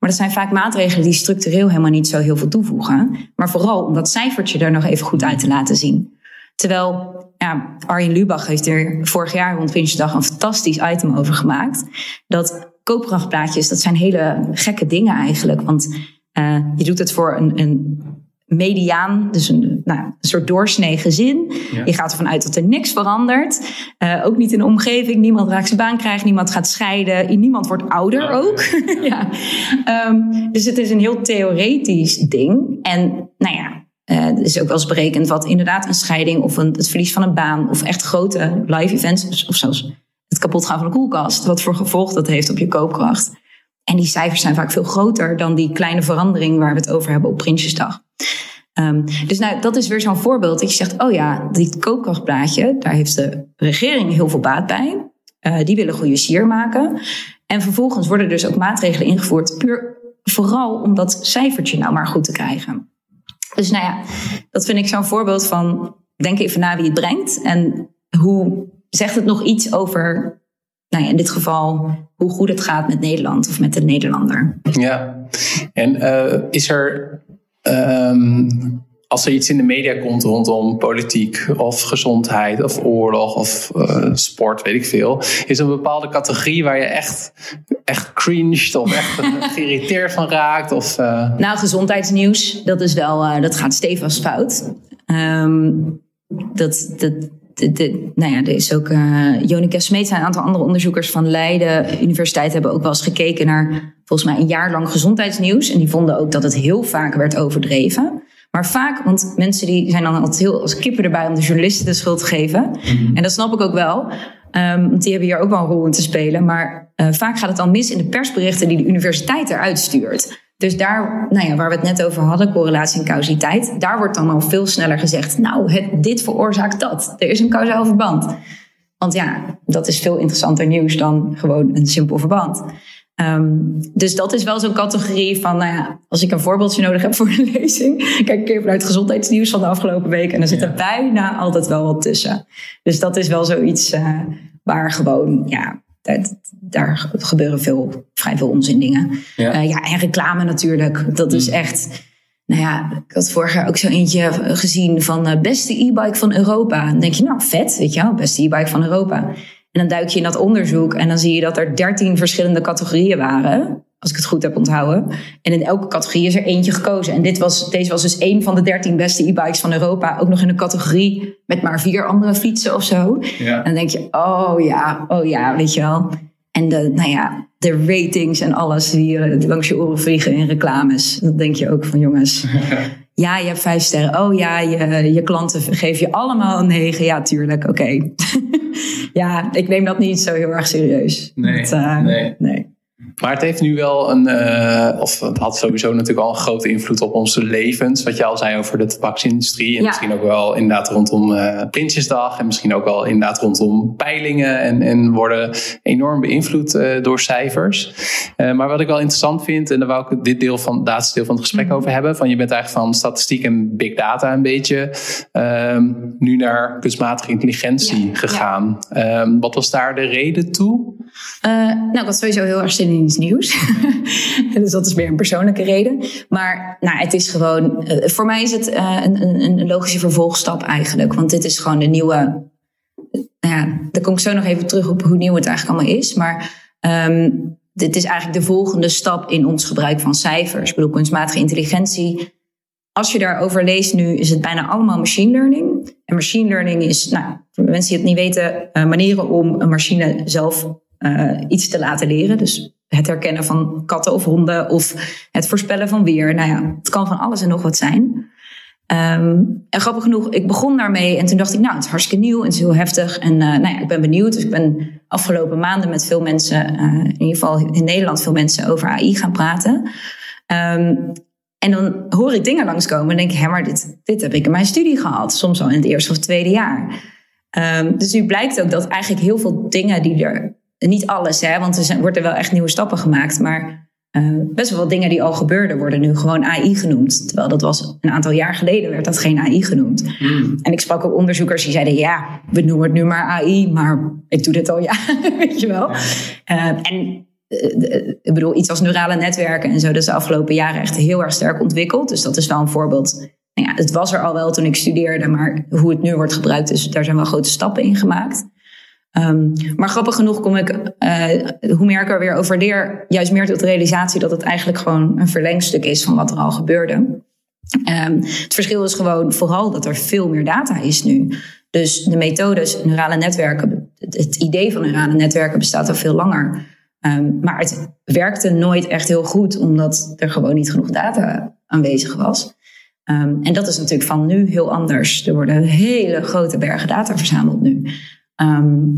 Maar dat zijn vaak maatregelen die structureel helemaal niet zo heel veel toevoegen. Maar vooral om dat cijfertje er nog even goed uit te laten zien. Terwijl ja, Arjen Lubach heeft er vorig jaar rond Prinsjesdag een fantastisch item over gemaakt. Dat koopkrachtplaatjes, dat zijn hele gekke dingen eigenlijk. Want uh, je doet het voor een, een mediaan, dus een, nou, een soort doorsnee gezin. Ja. Je gaat ervan uit dat er niks verandert. Uh, ook niet in de omgeving. Niemand raakt zijn baan krijgt, niemand gaat scheiden. Niemand wordt ouder ook. ja. Um, dus het is een heel theoretisch ding. En nou ja, uh, er is ook wel eens berekend wat inderdaad een scheiding of een, het verlies van een baan of echt grote live events of zelfs het kapotgaan van een koelkast, wat voor gevolg dat heeft op je koopkracht. En die cijfers zijn vaak veel groter dan die kleine verandering waar we het over hebben op Prinsjesdag. Um, dus nou, dat is weer zo'n voorbeeld dat je zegt, oh ja, dit koopkrachtplaatje, daar heeft de regering heel veel baat bij. Uh, die willen goede sier maken. En vervolgens worden dus ook maatregelen ingevoerd, puur vooral om dat cijfertje nou maar goed te krijgen. Dus nou ja, dat vind ik zo'n voorbeeld van, denk even na wie het brengt en hoe zegt het nog iets over nou ja, in dit geval hoe goed het gaat met Nederland of met de Nederlander. Ja, en uh, is er Um, als er iets in de media komt rondom politiek of gezondheid of oorlog of uh, sport, weet ik veel, is er een bepaalde categorie waar je echt, echt cringed of echt geïrriteerd van raakt? Of, uh... Nou, gezondheidsnieuws, dat is wel, dat gaat stevast fout. Um, dat, dat, de, de, nou ja, er is ook uh, Jonica Smeet en een aantal andere onderzoekers van Leiden Universiteit hebben ook wel eens gekeken naar volgens mij een jaar lang gezondheidsnieuws. En die vonden ook dat het heel vaak werd overdreven. Maar vaak, want mensen die zijn dan altijd heel als kippen erbij om de journalisten de schuld te geven. Mhm. En dat snap ik ook wel. Um, want die hebben hier ook wel een rol in te spelen. Maar uh, vaak gaat het dan mis in de persberichten die de universiteit eruit stuurt. Dus daar, nou ja, waar we het net over hadden, correlatie en causaliteit, daar wordt dan al veel sneller gezegd, nou, het, dit veroorzaakt dat. Er is een causaal verband. Want ja, dat is veel interessanter nieuws dan gewoon een simpel verband. Um, dus dat is wel zo'n categorie van, nou ja, als ik een voorbeeldje nodig heb voor een lezing, kijk ik even naar het gezondheidsnieuws van de afgelopen week en dan zit er bijna altijd wel wat tussen. Dus dat is wel zoiets uh, waar gewoon, ja, daar, daar, gebeuren veel, vrij veel onzin dingen. Ja. Uh, ja, en reclame natuurlijk. Dat is mm. echt. Nou ja, ik had vorig jaar ook zo eentje gezien van uh, beste e-bike van Europa. Dan denk je, nou vet, weet je wel, beste e-bike van Europa. En dan duik je in dat onderzoek en dan zie je dat er dertien verschillende categorieën waren. Als ik het goed heb onthouden. En in elke categorie is er eentje gekozen. En dit was, deze was dus één van de dertien beste e-bikes van Europa. Ook nog in een categorie met maar vier andere fietsen of zo. Ja. En dan denk je, oh ja, oh ja, weet je wel. En de, nou ja, de ratings en alles die, langs je oren vliegen in reclames. Dan denk je ook van jongens. ja, je hebt vijf sterren. Oh ja, je, je klanten geven je allemaal een negen. Ja, tuurlijk, oké. ja, ik neem dat niet zo heel erg serieus. Nee, uh, nee. nee. Maar het heeft nu wel een, uh, of het had sowieso natuurlijk al een grote invloed op onze levens. Wat je al zei over de tabaksindustrie. En misschien ook wel inderdaad rondom uh, Prinsjesdag. En misschien ook wel inderdaad rondom peilingen. En, en worden enorm beïnvloed uh, door cijfers. maar wat ik wel interessant vind, en daar wou ik dit deel van, het laatste deel van het gesprek mm over hebben. Van je bent eigenlijk van statistiek en big data een beetje ehm, nu naar kunstmatige intelligentie gegaan. Um, wat was daar de reden toe? Nou, ik had sowieso heel erg zin nieuws. dus dat is meer een persoonlijke reden. Maar nou, het is gewoon, uh, voor mij is het uh, een, een, logische vervolgstap eigenlijk. Want dit is gewoon de nieuwe. Nou ja, daar kom ik zo nog even terug op hoe nieuw het eigenlijk allemaal is. Maar um, dit is eigenlijk de volgende stap in ons gebruik van cijfers. Ik bedoel, kunstmatige intelligentie. Als je daarover leest nu, is het bijna allemaal machine learning. En machine learning is, nou, voor mensen die het niet weten, manieren om een machine zelf uh, iets te laten leren. Dus het herkennen van katten of honden of het voorspellen van weer. Nou ja, het kan van alles en nog wat zijn. Um, en grappig genoeg, ik begon daarmee en toen dacht ik, nou, het is hartstikke nieuw en het is heel heftig. En uh, nou ja, ik ben benieuwd. Dus ik ben afgelopen maanden met veel mensen, uh, in ieder geval in Nederland, veel mensen over AI gaan praten. Um, en dan hoor ik dingen langskomen en denk ik, hé, maar dit, dit heb ik in mijn studie gehad. Soms al in het eerste of tweede jaar. Um, dus nu blijkt ook dat eigenlijk heel veel dingen die er niet alles, hè, want er zijn, wordt er wel echt nieuwe stappen gemaakt. Maar uh, best wel wat dingen die al gebeurden worden nu gewoon AI genoemd. Terwijl dat was een aantal jaar geleden werd dat geen AI genoemd. Hmm. En ik sprak ook onderzoekers die zeiden: ja, we noemen het nu maar AI, maar ik doe dit al jaren, weet je wel. Uh, en uh, ik bedoel, iets als neurale netwerken en zo, dat is de afgelopen jaren echt heel erg sterk ontwikkeld. Dus dat is wel een voorbeeld. Nou ja, het was er al wel toen ik studeerde, maar hoe het nu wordt gebruikt, dus daar zijn wel grote stappen in gemaakt. Um, maar grappig genoeg kom ik, uh, hoe meer ik er weer over leer, juist meer tot de realisatie dat het eigenlijk gewoon een verlengstuk is van wat er al gebeurde. Um, het verschil is gewoon vooral dat er veel meer data is nu. Dus de methodes, neurale netwerken, het idee van neurale netwerken bestaat al veel langer. Um, maar het werkte nooit echt heel goed, omdat er gewoon niet genoeg data aanwezig was. En dat is natuurlijk van nu heel anders. Er worden hele grote bergen data verzameld nu. Um,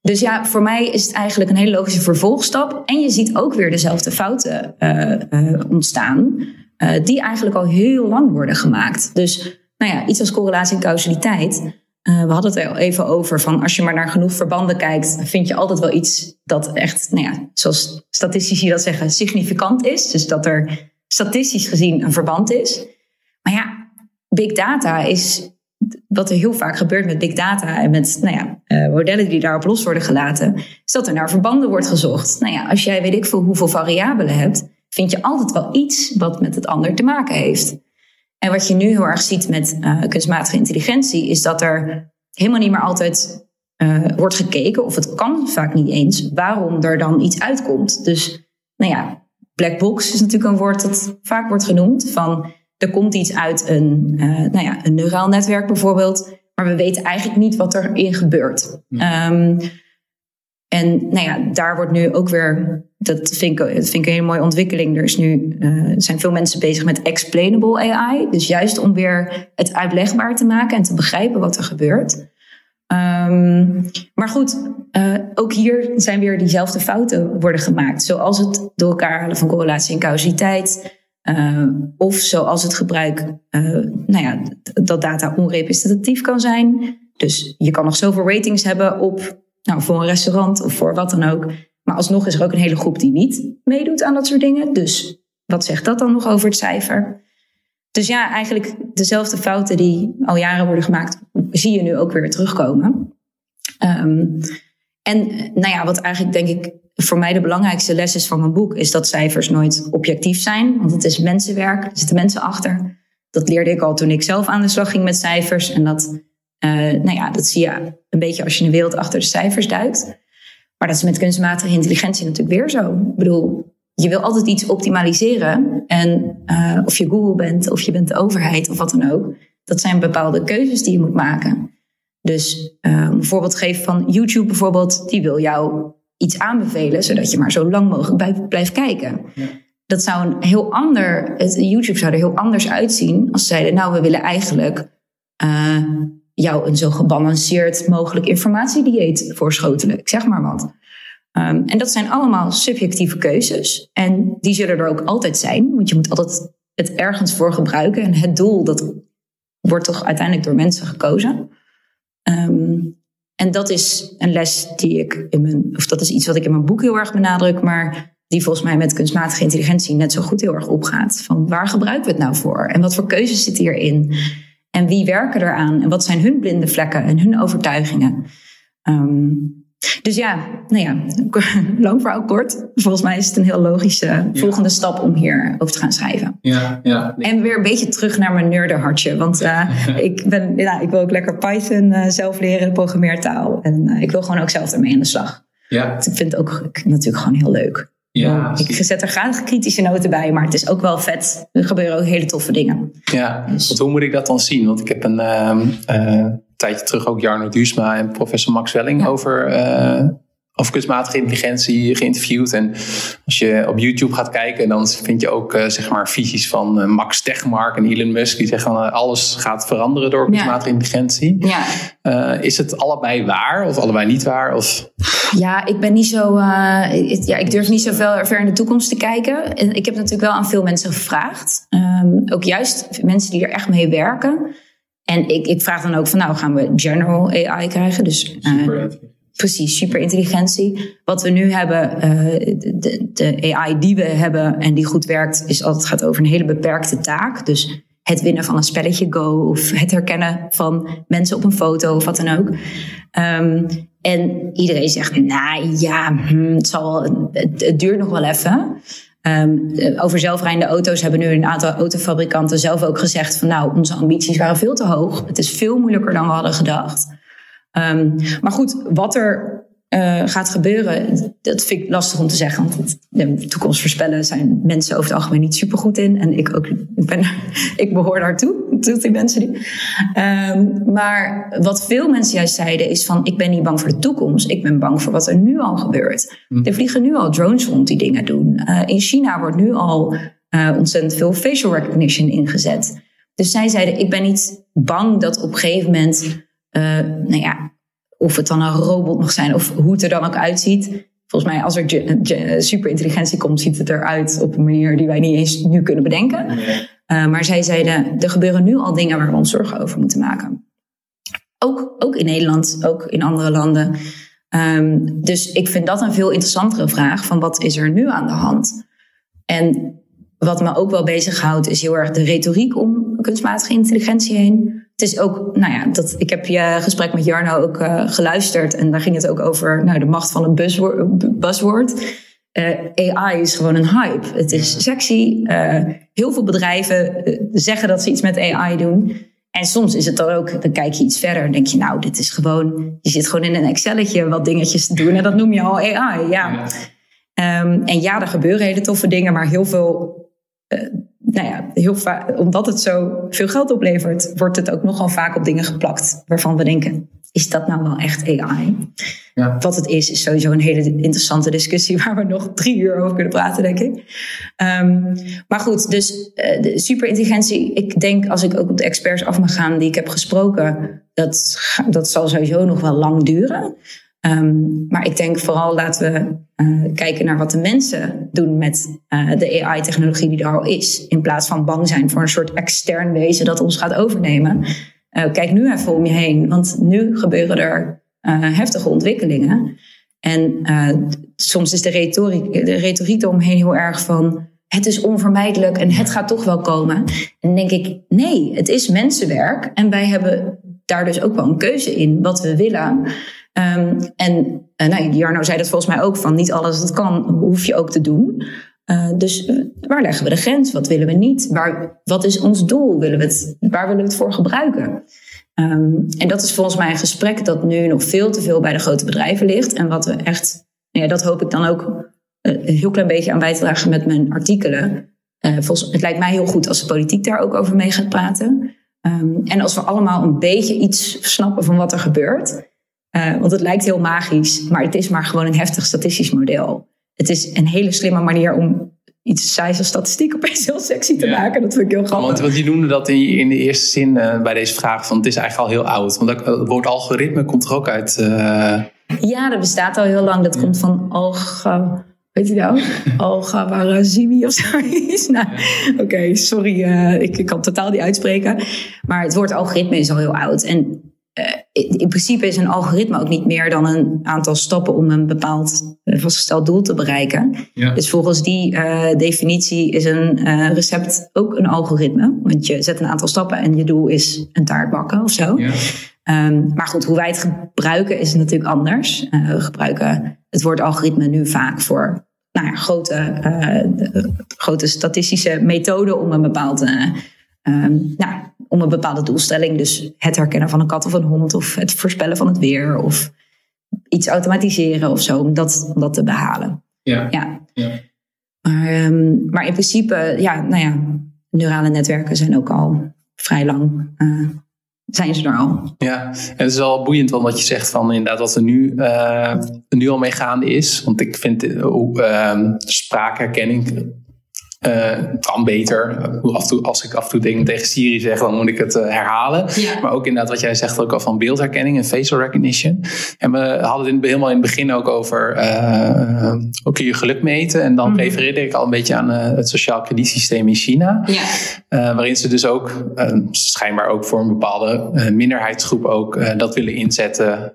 dus ja, voor mij is het eigenlijk een hele logische vervolgstap. En je ziet ook weer dezelfde fouten uh, uh, ontstaan, uh, die eigenlijk al heel lang worden gemaakt. Dus nou ja, iets als correlatie en causaliteit. we hadden het er even over van als je maar naar genoeg verbanden kijkt, vind je altijd wel iets dat echt, nou ja, zoals statistici dat zeggen, significant is. Dus dat er statistisch gezien een verband is. Maar ja, big data is wat er heel vaak gebeurt met big data en met nou ja, uh, modellen die daarop los worden gelaten, is dat er naar verbanden wordt gezocht. Nou ja, als jij weet ik veel hoeveel variabelen hebt, vind je altijd wel iets wat met het ander te maken heeft. En wat je nu heel erg ziet met uh, kunstmatige intelligentie, is dat er helemaal niet meer altijd uh, wordt gekeken, of het kan vaak niet eens, waarom er dan iets uitkomt. Dus, nou ja, black box is natuurlijk een woord dat vaak wordt genoemd van er komt iets uit een, uh, nou ja, een neuraal netwerk bijvoorbeeld, maar we weten eigenlijk niet wat erin gebeurt. Um, en nou ja, daar wordt nu ook weer, dat vind ik, dat vind ik een hele mooie ontwikkeling. Er is nu, uh, zijn veel mensen bezig met explainable AI. Dus juist om weer het uitlegbaar te maken en te begrijpen wat er gebeurt. Um, maar goed, uh, ook hier zijn weer diezelfde fouten worden gemaakt. Zoals het door elkaar halen van correlatie en causaliteit. Uh, of zoals het gebruik, uh, nou ja, dat data onrepresentatief kan zijn. Dus je kan nog zoveel ratings hebben op, nou, voor een restaurant of voor wat dan ook. Maar alsnog is er ook een hele groep die niet meedoet aan dat soort dingen. Dus wat zegt dat dan nog over het cijfer? Dus ja, eigenlijk dezelfde fouten die al jaren worden gemaakt, zie je nu ook weer terugkomen. Um, en nou ja, wat eigenlijk denk ik voor mij de belangrijkste les van mijn boek, is dat cijfers nooit objectief zijn. Want het is mensenwerk, er zitten mensen achter. Dat leerde ik al toen ik zelf aan de slag ging met cijfers. En dat, uh, nou ja, dat zie je een beetje als je een wereld achter de cijfers duikt. Maar dat is met kunstmatige intelligentie natuurlijk weer zo. Ik bedoel, je wil altijd iets optimaliseren. En uh, of je Google bent, of je bent de overheid, of wat dan ook. Dat zijn bepaalde keuzes die je moet maken. Dus uh, een voorbeeld geven van YouTube bijvoorbeeld. Die wil jou iets aanbevelen, zodat je maar zo lang mogelijk blijft kijken. Ja. Dat zou een heel ander, het, YouTube zou er heel anders uitzien als ze zeiden, nou we willen eigenlijk uh, jou een zo gebalanceerd mogelijk informatiedieet voorschotelen. Ik zeg maar wat. Um, en dat zijn allemaal subjectieve keuzes. En die zullen er ook altijd zijn, want je moet altijd het ergens voor gebruiken. En het doel, dat wordt toch uiteindelijk door mensen gekozen. Um, en dat is een les die ik in mijn, of dat is iets wat ik in mijn boek heel erg benadruk, maar die volgens mij met kunstmatige intelligentie net zo goed heel erg opgaat. Van waar gebruiken we het nou voor? En wat voor keuzes zitten hierin? En wie werken eraan? En wat zijn hun blinde vlekken en hun overtuigingen? Um, dus ja, nou ja, lang verhaal kort. Volgens mij is het een heel logische volgende stap om hier over te gaan schrijven. Ja, ja. En weer een beetje terug naar mijn nerdenhartje. Want uh, ik, ben, ja, ik wil ook lekker Python uh, zelf leren, de programmeertaal. En uh, ik wil gewoon ook zelf ermee aan de slag. Ja. Dus ik vind het ook natuurlijk gewoon heel leuk. Ja, ik zet er graag kritische noten bij, maar het is ook wel vet. Er gebeuren ook hele toffe dingen. Ja, dus. want hoe moet ik dat dan zien? Want ik heb een uh, tijdje terug ook Jarno Duursma en professor Max Welling over, uh, over kunstmatige intelligentie geïnterviewd. En als je op YouTube gaat kijken, dan vind je ook uh, zeg maar visies van uh, Max Tegmark en Elon Musk. Die zeggen alles gaat veranderen door kunstmatige ja. intelligentie. Ja. is het allebei waar of allebei niet waar? Of? Ja, ik ben niet zo. Ik, ja, ik durf niet zo ver, ver in de toekomst te kijken. En ik heb natuurlijk wel aan veel mensen gevraagd. Um, ook juist mensen die er echt mee werken. En ik, ik vraag dan ook van, nou gaan we general AI krijgen? Dus, uh, precies, superintelligentie. Wat we nu hebben, uh, de, de, AI die we hebben en die goed werkt, is altijd gaat over een hele beperkte taak. Dus het winnen van een spelletje Go of het herkennen van mensen op een foto of wat dan ook. Um, en iedereen zegt, nou ja, hm, het, zal, het, het duurt nog wel even. Um, over zelfrijdende auto's hebben nu een aantal autofabrikanten zelf ook gezegd van nou, onze ambities waren veel te hoog. Het is veel moeilijker dan we hadden gedacht. Um, maar goed, wat er uh, gaat gebeuren, dat vind ik lastig om te zeggen. Want de toekomst voorspellen zijn mensen over het algemeen niet super goed in. En ik ook, ik, ben, ik behoor daartoe, tot die mensen die. Um, maar wat veel mensen juist zeiden is van, ik ben niet bang voor de toekomst. Ik ben bang voor wat er nu al gebeurt. Hm. Er vliegen nu al drones rond die dingen doen. Uh, in China wordt nu al uh, ontzettend veel facial recognition ingezet. Dus zij zeiden, ik ben niet bang dat op een gegeven moment, nou ja, of het dan een robot mag zijn of hoe het er dan ook uitziet. Volgens mij, als er superintelligentie komt, ziet het eruit op een manier die wij niet eens nu kunnen bedenken. Uh, maar zij zeiden, er gebeuren nu al dingen waar we ons zorgen over moeten maken. Ook, ook in Nederland, ook in andere landen. Um, dus ik vind dat een veel interessantere vraag van wat is er nu aan de hand? En wat me ook wel bezighoudt is heel erg de retoriek om kunstmatige intelligentie heen het is ook, nou ja, dat, ik heb je gesprek met Jarno ook uh, geluisterd. En daar ging het ook over nou, de macht van een buzzword. Uh, AI is gewoon een hype. Het is sexy. Uh, heel veel bedrijven zeggen dat ze iets met AI doen. En soms is het dan ook, dan kijk je iets verder en denk je, nou, dit is gewoon, je zit gewoon in een Excelletje wat dingetjes te doen. En dat noem je al AI. Ja. Um, en ja, er gebeuren hele toffe dingen, maar heel veel nou ja, heel vaak, omdat het zo veel geld oplevert, wordt het ook nogal vaak op dingen geplakt waarvan we denken: is dat nou wel echt AI? Ja. Wat het is, is sowieso een hele interessante discussie waar we nog drie uur over kunnen praten, denk ik. Um, maar goed, dus uh, de superintelligentie. Ik denk als ik ook op de experts af mag gaan die ik heb gesproken, dat, dat zal sowieso nog wel lang duren. Um, maar ik denk vooral laten we uh, kijken naar wat de mensen doen met uh, de AI-technologie die er al is. In plaats van bang zijn voor een soort extern wezen dat ons gaat overnemen. Uh, kijk nu even om je heen, want nu gebeuren er heftige ontwikkelingen. En soms is de retoriek, de retoriek eromheen heel erg van het is onvermijdelijk en het gaat toch wel komen. En denk ik, nee, het is mensenwerk. En wij hebben daar dus ook wel een keuze in wat we willen. Um, en uh, nou, Jarno zei dat volgens mij ook van niet alles dat kan, hoef je ook te doen. Uh, dus uh, waar leggen we de grens? Wat willen we niet? Waar, wat is ons doel? Willen we het, waar willen we het voor gebruiken? Um, en dat is volgens mij een gesprek dat nu nog veel te veel bij de grote bedrijven ligt. En wat we echt, nou ja, dat hoop ik dan ook een heel klein beetje aan bij te dragen met mijn artikelen. volgens, het lijkt mij heel goed als de politiek daar ook over mee gaat praten. Ehm, en als we allemaal een beetje iets snappen van wat er gebeurt. want het lijkt heel magisch, maar het is maar gewoon een heftig statistisch model. Het is een hele slimme manier om iets saais als statistiek opeens heel sexy te maken. Dat vind ik heel grappig. Want, want je noemde dat in, in de eerste zin uh, bij deze vraag van het is eigenlijk al heel oud. Want dat, het woord algoritme komt er ook uit. Uh... Ja, dat bestaat al heel lang. Dat komt van alga... Weet je nou? Algawarazimi of zoiets. Nou, oké, sorry. Uh, ik, ik kan totaal niet uitspreken. Maar het woord algoritme is al heel oud. En in principe is een algoritme ook niet meer dan een aantal stappen om een bepaald uh, vastgesteld doel te bereiken. Ja. Dus volgens die uh, definitie is een recept ook een algoritme. Want je zet een aantal stappen en je doel is een taart bakken of zo. Ja. Um, maar goed, hoe wij het gebruiken is natuurlijk anders. we gebruiken het woord algoritme nu vaak voor nou ja, grote, grote statistische methoden om een bepaald um, nou, om een bepaalde doelstelling. Dus het herkennen van een kat of een hond, of het voorspellen van het weer, of iets automatiseren of zo, om dat, om dat te behalen. Ja. ja. ja. Maar, um, maar in principe, ja, nou ja, neurale netwerken zijn ook al vrij lang. Uh, zijn ze er al. Ja, en het is wel boeiend wat je zegt van inderdaad wat er nu, uh, nu al mee gaande is. Want ik vind uh, spraakherkenning uh, kan beter. Af en toe, als ik af en toe dingen tegen Siri zeg, dan moet ik het uh, herhalen. Ja. Maar ook inderdaad wat jij zegt ook al van beeldherkenning en facial recognition. En we hadden het in, helemaal in het begin ook over uh, ook je geluk meten. En dan mm. refereerde ik al een beetje aan het sociaal kredietsysteem in China. Ja. waarin ze dus ook schijnbaar ook voor een bepaalde minderheidsgroep ook dat willen inzetten.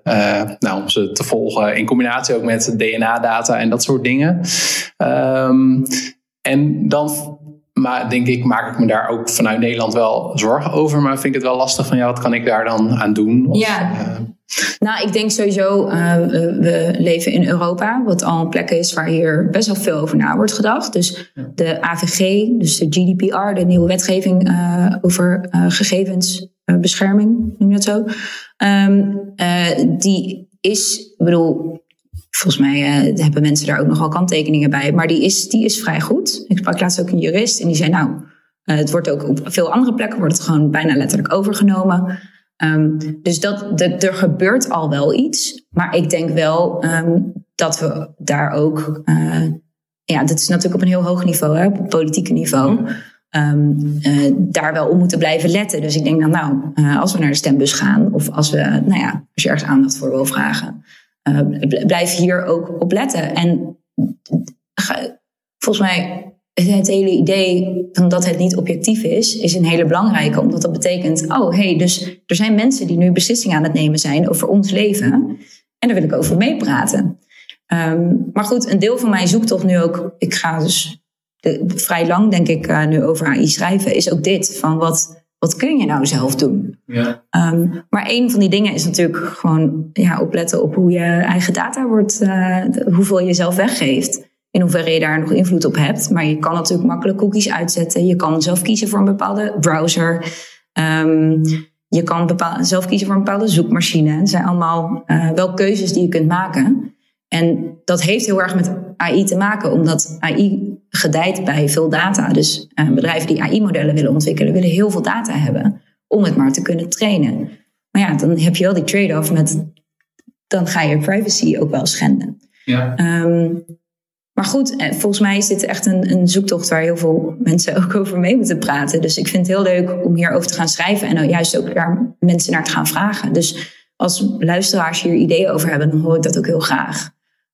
nou, om ze te volgen in combinatie ook met DNA-data en dat soort dingen. Um, en dan maar denk ik, maak ik me daar ook vanuit Nederland wel zorgen over. Maar vind ik het wel lastig van, ja, wat kan ik daar dan aan doen? Of, ja. Uh, nou, ik denk sowieso, uh, we leven in Europa, wat al een plek is waar hier best wel veel over na wordt gedacht. Dus de AVG, dus de GDPR, de nieuwe wetgeving uh, over gegevensbescherming, noem je dat zo. Um, die is, ik bedoel, Volgens mij uh, hebben mensen daar ook nogal kanttekeningen bij. Maar die is, die is vrij goed. Ik sprak laatst ook een jurist en die zei: Nou, uh, het wordt ook op veel andere plekken wordt het gewoon bijna letterlijk overgenomen. Um, dus dat, de, er gebeurt al wel iets. Maar ik denk wel um, dat we daar ook. Uh, ja, dat is natuurlijk op een heel hoog niveau, hè, op het politieke niveau. Um, uh, daar wel op moeten blijven letten. Dus ik denk dan, nou, uh, als we naar de stembus gaan, of als we, nou ja, als je ergens aandacht voor wil vragen, uh, blijf hier ook op letten. En volgens mij het hele idee van dat het niet objectief is, is een hele belangrijke. Omdat dat betekent, oh hey, dus er zijn mensen die nu beslissingen aan het nemen zijn over ons leven. En daar wil ik over meepraten. Um, maar goed, een deel van mijn zoektocht nu ook, ik ga dus de, vrij lang denk ik uh, nu over AI schrijven, is ook dit. Van wat, wat kun je nou zelf doen? Ja. Um, maar een van die dingen is natuurlijk gewoon ja, opletten op hoe je eigen data wordt, uh, hoeveel je zelf weggeeft. In hoeverre je daar nog invloed op hebt. Maar je kan natuurlijk makkelijk cookies uitzetten. Je kan zelf kiezen voor een bepaalde browser. Um, je kan zelf kiezen voor een bepaalde zoekmachine. Het zijn allemaal uh, wel keuzes die je kunt maken. En dat heeft heel erg met AI te maken, omdat AI gedijt bij veel data. Dus uh, bedrijven die AI-modellen willen ontwikkelen, willen heel veel data hebben om het maar te kunnen trainen. Maar ja, dan heb je wel die trade-off met, dan ga je privacy ook wel schenden. Ja. Um, maar goed, eh, volgens mij is dit echt een, een, zoektocht waar heel veel mensen ook over mee moeten praten. Dus ik vind het heel leuk om hierover te gaan schrijven en juist ook daar mensen naar te gaan vragen. Dus als luisteraars hier ideeën over hebben, dan hoor ik dat ook heel graag.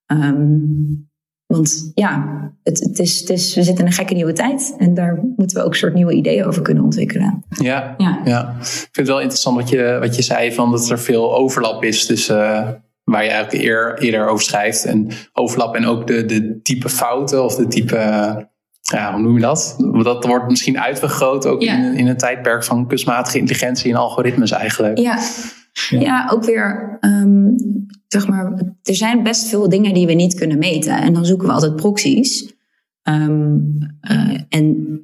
Um, want ja, het, het, is, het is, we zitten in een gekke nieuwe tijd. En daar moeten we ook een soort nieuwe ideeën over kunnen ontwikkelen. Ja, ja. ja. ik vind het wel interessant wat je, wat je zei, van dat er veel overlap is tussen uh, waar je eigenlijk eer, eerder over schrijft. En overlap en ook de, de type fouten of de type, ja, hoe noem je dat? Dat wordt misschien uitvergroot ook in, in een tijdperk van kunstmatige intelligentie en algoritmes eigenlijk. Ja. Ja, ook weer, um, zeg maar, er zijn best veel dingen die we niet kunnen meten. En dan zoeken we altijd proxies. Um, uh, en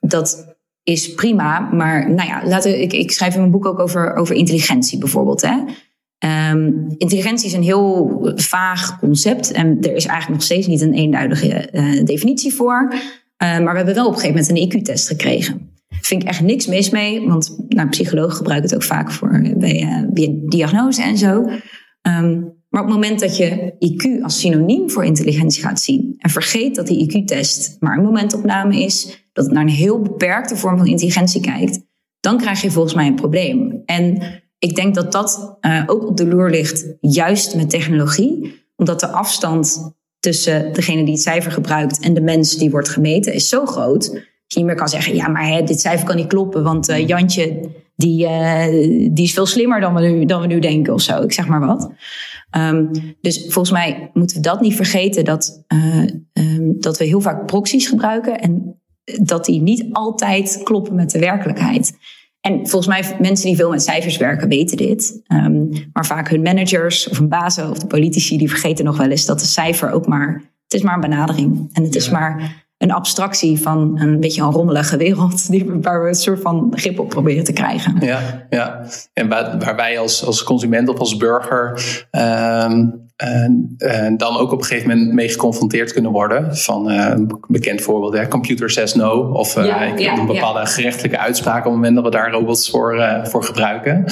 dat is prima, maar nou ja, laten, ik, ik schrijf in mijn boek ook over, over intelligentie bijvoorbeeld. Hè? Ehm, intelligentie is een heel vaag concept en er is eigenlijk nog steeds niet een eenduidige uh, definitie voor. Uh, maar we hebben wel op een gegeven moment een IQ-test gekregen. Vind ik echt niks mis mee, want nou, psychologen gebruiken het ook vaak voor bij, uh, bij diagnose en zo. Um, maar op het moment dat je IQ als synoniem voor intelligentie gaat zien en vergeet dat die IQ-test maar een momentopname is, dat het naar een heel beperkte vorm van intelligentie kijkt, dan krijg je volgens mij een probleem. En ik denk dat dat uh, ook op de loer ligt, juist met technologie, omdat de afstand tussen degene die het cijfer gebruikt en de mens die wordt gemeten is zo groot. Je niet meer kan zeggen, ja, maar hè, dit cijfer kan niet kloppen, want uh, Jantje die, uh, die is veel slimmer dan we, nu, dan we nu denken of zo. Ik zeg maar wat. Um, dus volgens mij moeten we dat niet vergeten, dat, um, dat we heel vaak proxies gebruiken en dat die niet altijd kloppen met de werkelijkheid. En volgens mij, mensen die veel met cijfers werken, weten dit. Um, maar vaak hun managers of hun bazen of de politici, die vergeten nog wel eens dat de cijfer ook maar, het is maar een benadering. En het is maar een abstractie van een beetje een rommelige wereld, die, waar we een soort van grip op proberen te krijgen. Ja, ja. en waar, waar wij als, als consument of als burger um, uh, dan ook op een gegeven moment mee geconfronteerd kunnen worden. Van uh, een bekend voorbeeld, hè, computer says no. Of uh, ja, ik ja, een bepaalde ja. gerechtelijke uitspraak op het moment dat we daar robots voor, voor gebruiken.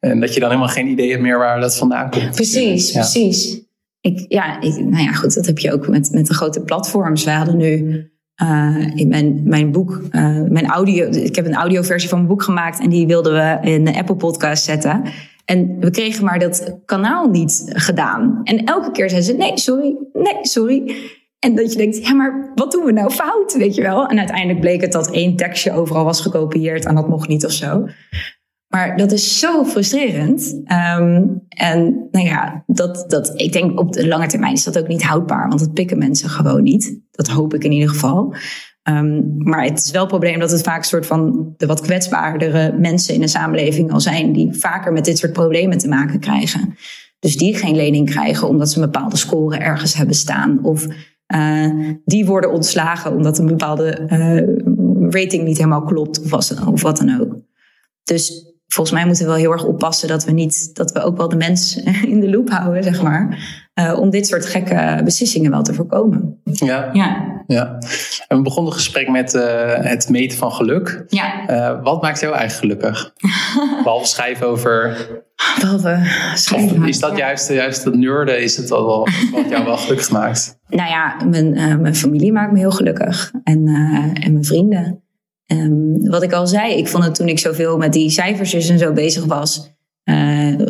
En dat je dan helemaal geen idee hebt meer waar dat vandaan komt. Precies, precies ik, ja, ik, nou ja, goed, dat heb je ook met, met de grote platforms. We hadden nu uh, in mijn, mijn boek, uh, mijn audio, ik heb een audioversie van mijn boek gemaakt en die wilden we in de Apple Podcast zetten. En we kregen maar dat kanaal niet gedaan. En elke keer zeiden ze: nee, sorry, nee, sorry. En dat je denkt, ja, maar wat doen we nou fout, weet je wel? En uiteindelijk bleek het dat één tekstje overal was gekopieerd en dat mocht niet of zo. Maar dat is zo frustrerend. Um, en nou ja, dat, dat, ik denk op de lange termijn is dat ook niet houdbaar. Want dat pikken mensen gewoon niet. Dat hoop ik in ieder geval. Um, maar het is wel een probleem dat het vaak een soort van de wat kwetsbaardere mensen in de samenleving al zijn. Die vaker met dit soort problemen te maken krijgen. Dus die geen lening krijgen omdat ze een bepaalde score ergens hebben staan. Of uh, die worden ontslagen omdat een bepaalde uh, rating niet helemaal klopt. Of, was, of wat dan ook. Dus volgens mij moeten we wel heel erg oppassen dat we niet, dat we ook wel de mens in de loop houden, zeg maar. Uh, om dit soort gekke beslissingen wel te voorkomen. Ja. ja. ja. En we begonnen het gesprek met uh, het meten van geluk. Ja. Uh, wat maakt jou eigenlijk gelukkig? Behalve schrijven over. Behalve schrijven. Of is dat juist, juist dat neurde, is het wel, wat jou wel gelukkig maakt? Nou ja, mijn, mijn familie maakt me heel gelukkig. En, en mijn vrienden. Um, wat ik al zei, ik vond het toen ik zoveel met die cijfers en zo bezig was, uh,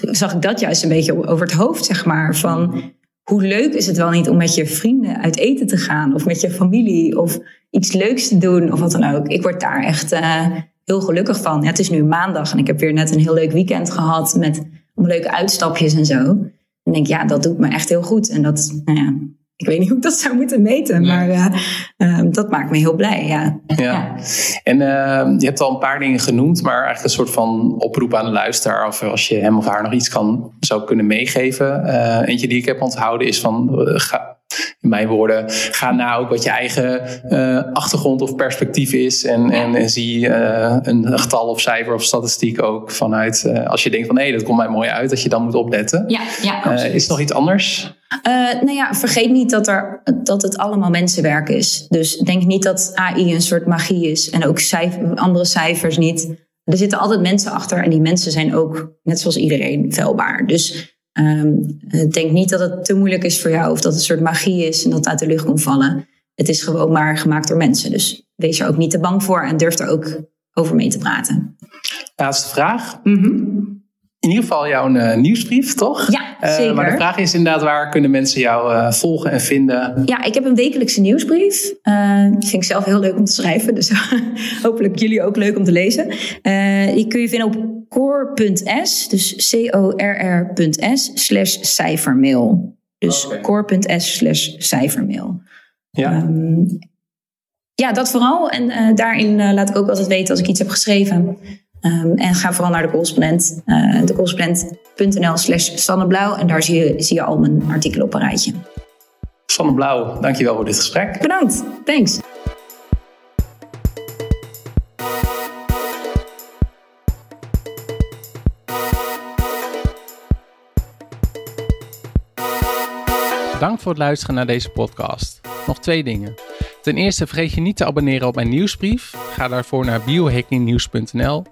zag ik dat juist een beetje over het hoofd, zeg maar. Van hoe leuk is het wel niet om met je vrienden uit eten te gaan, of met je familie, of iets leuks te doen, of wat dan ook. Ik word daar echt uh, heel gelukkig van. Het is nu maandag en ik heb weer net een heel leuk weekend gehad met leuke uitstapjes en zo. En denk, ja, dat doet me echt heel goed. En dat, nou ja, ik weet niet hoe ik dat zou moeten meten, maar uh, uh, dat maakt me heel blij. Ja. ja. En uh, je hebt al een paar dingen genoemd, maar eigenlijk een soort van oproep aan de luisteraar. Of als je hem of haar nog iets kan, zou kunnen meegeven. Eh, eentje die ik heb onthouden is van. Ga, in mijn woorden, ga na ook wat je eigen uh, achtergrond of perspectief is. En, en, en zie uh, een getal of cijfer of statistiek ook vanuit. Uh, als je denkt van hé, hey, dat komt mij mooi uit, dat je dan moet opletten. Ja, ja, is nog iets anders? nou ja, vergeet niet dat, er, dat het allemaal mensenwerk is. Dus denk niet dat AI een soort magie is. En ook cijfer, andere cijfers niet. Er zitten altijd mensen achter en die mensen zijn ook, net zoals iedereen, vuilbaar. Dus Um, denk niet dat het te moeilijk is voor jou of dat het een soort magie is en dat het uit de lucht komt vallen. Het is gewoon maar gemaakt door mensen. Dus wees er ook niet te bang voor en durf er ook over mee te praten. Laatste vraag. Mm -hmm in ieder geval jouw uh, nieuwsbrief, toch? Ja, zeker. Uh, maar de vraag is inderdaad, waar kunnen mensen jou uh, volgen en vinden? Ja, ik heb een wekelijkse nieuwsbrief. vind ik zelf heel leuk om te schrijven. Dus hopelijk jullie ook leuk om te lezen. die kun je vinden op core.s, dus C-O-R-R.s, slash cijfermail. Dus okay. core.s slash cijfermail. Ja. Um, ja, dat vooral. En daarin laat ik ook altijd weten als ik iets heb geschreven. Um, en ga vooral naar de correspondent, uh, decorrespondent.nl slash Sanne En daar zie je, zie je al mijn artikelen op een rijtje. Sanne Blauw, dankjewel voor dit gesprek. Bedankt, thanks. Voor het luisteren naar deze podcast. Nog twee dingen. Ten eerste vergeet je niet te abonneren op mijn nieuwsbrief. Ga daarvoor naar biohackingnieuws.nl.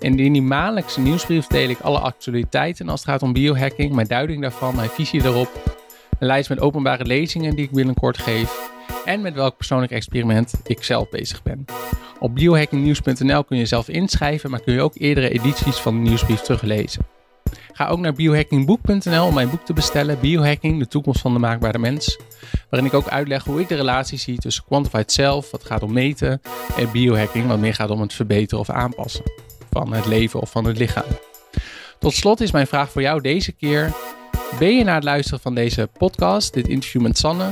In die maandelijkse nieuwsbrief deel ik alle actualiteiten als het gaat om biohacking, mijn duiding daarvan, mijn visie daarop, een lijst met openbare lezingen die ik binnenkort geef en met welk persoonlijk experiment ik zelf bezig ben. Op biohackingnieuws.nl kun je zelf inschrijven, maar kun je ook eerdere edities van de nieuwsbrief teruglezen. Ga ook naar biohackingboek.nl om mijn boek te bestellen, Biohacking, de toekomst van de maakbare mens. Waarin ik ook uitleg hoe ik de relatie zie tussen quantified self, wat gaat om meten, en biohacking, wat meer gaat om het verbeteren of aanpassen van het leven of van het lichaam. Tot slot is mijn vraag voor jou deze keer. Ben je na het luisteren van deze podcast, dit interview met Sanne,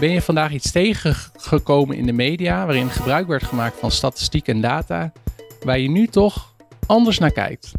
ben je vandaag iets tegengekomen in de media waarin gebruik werd gemaakt van statistiek en data, waar je nu toch anders naar kijkt?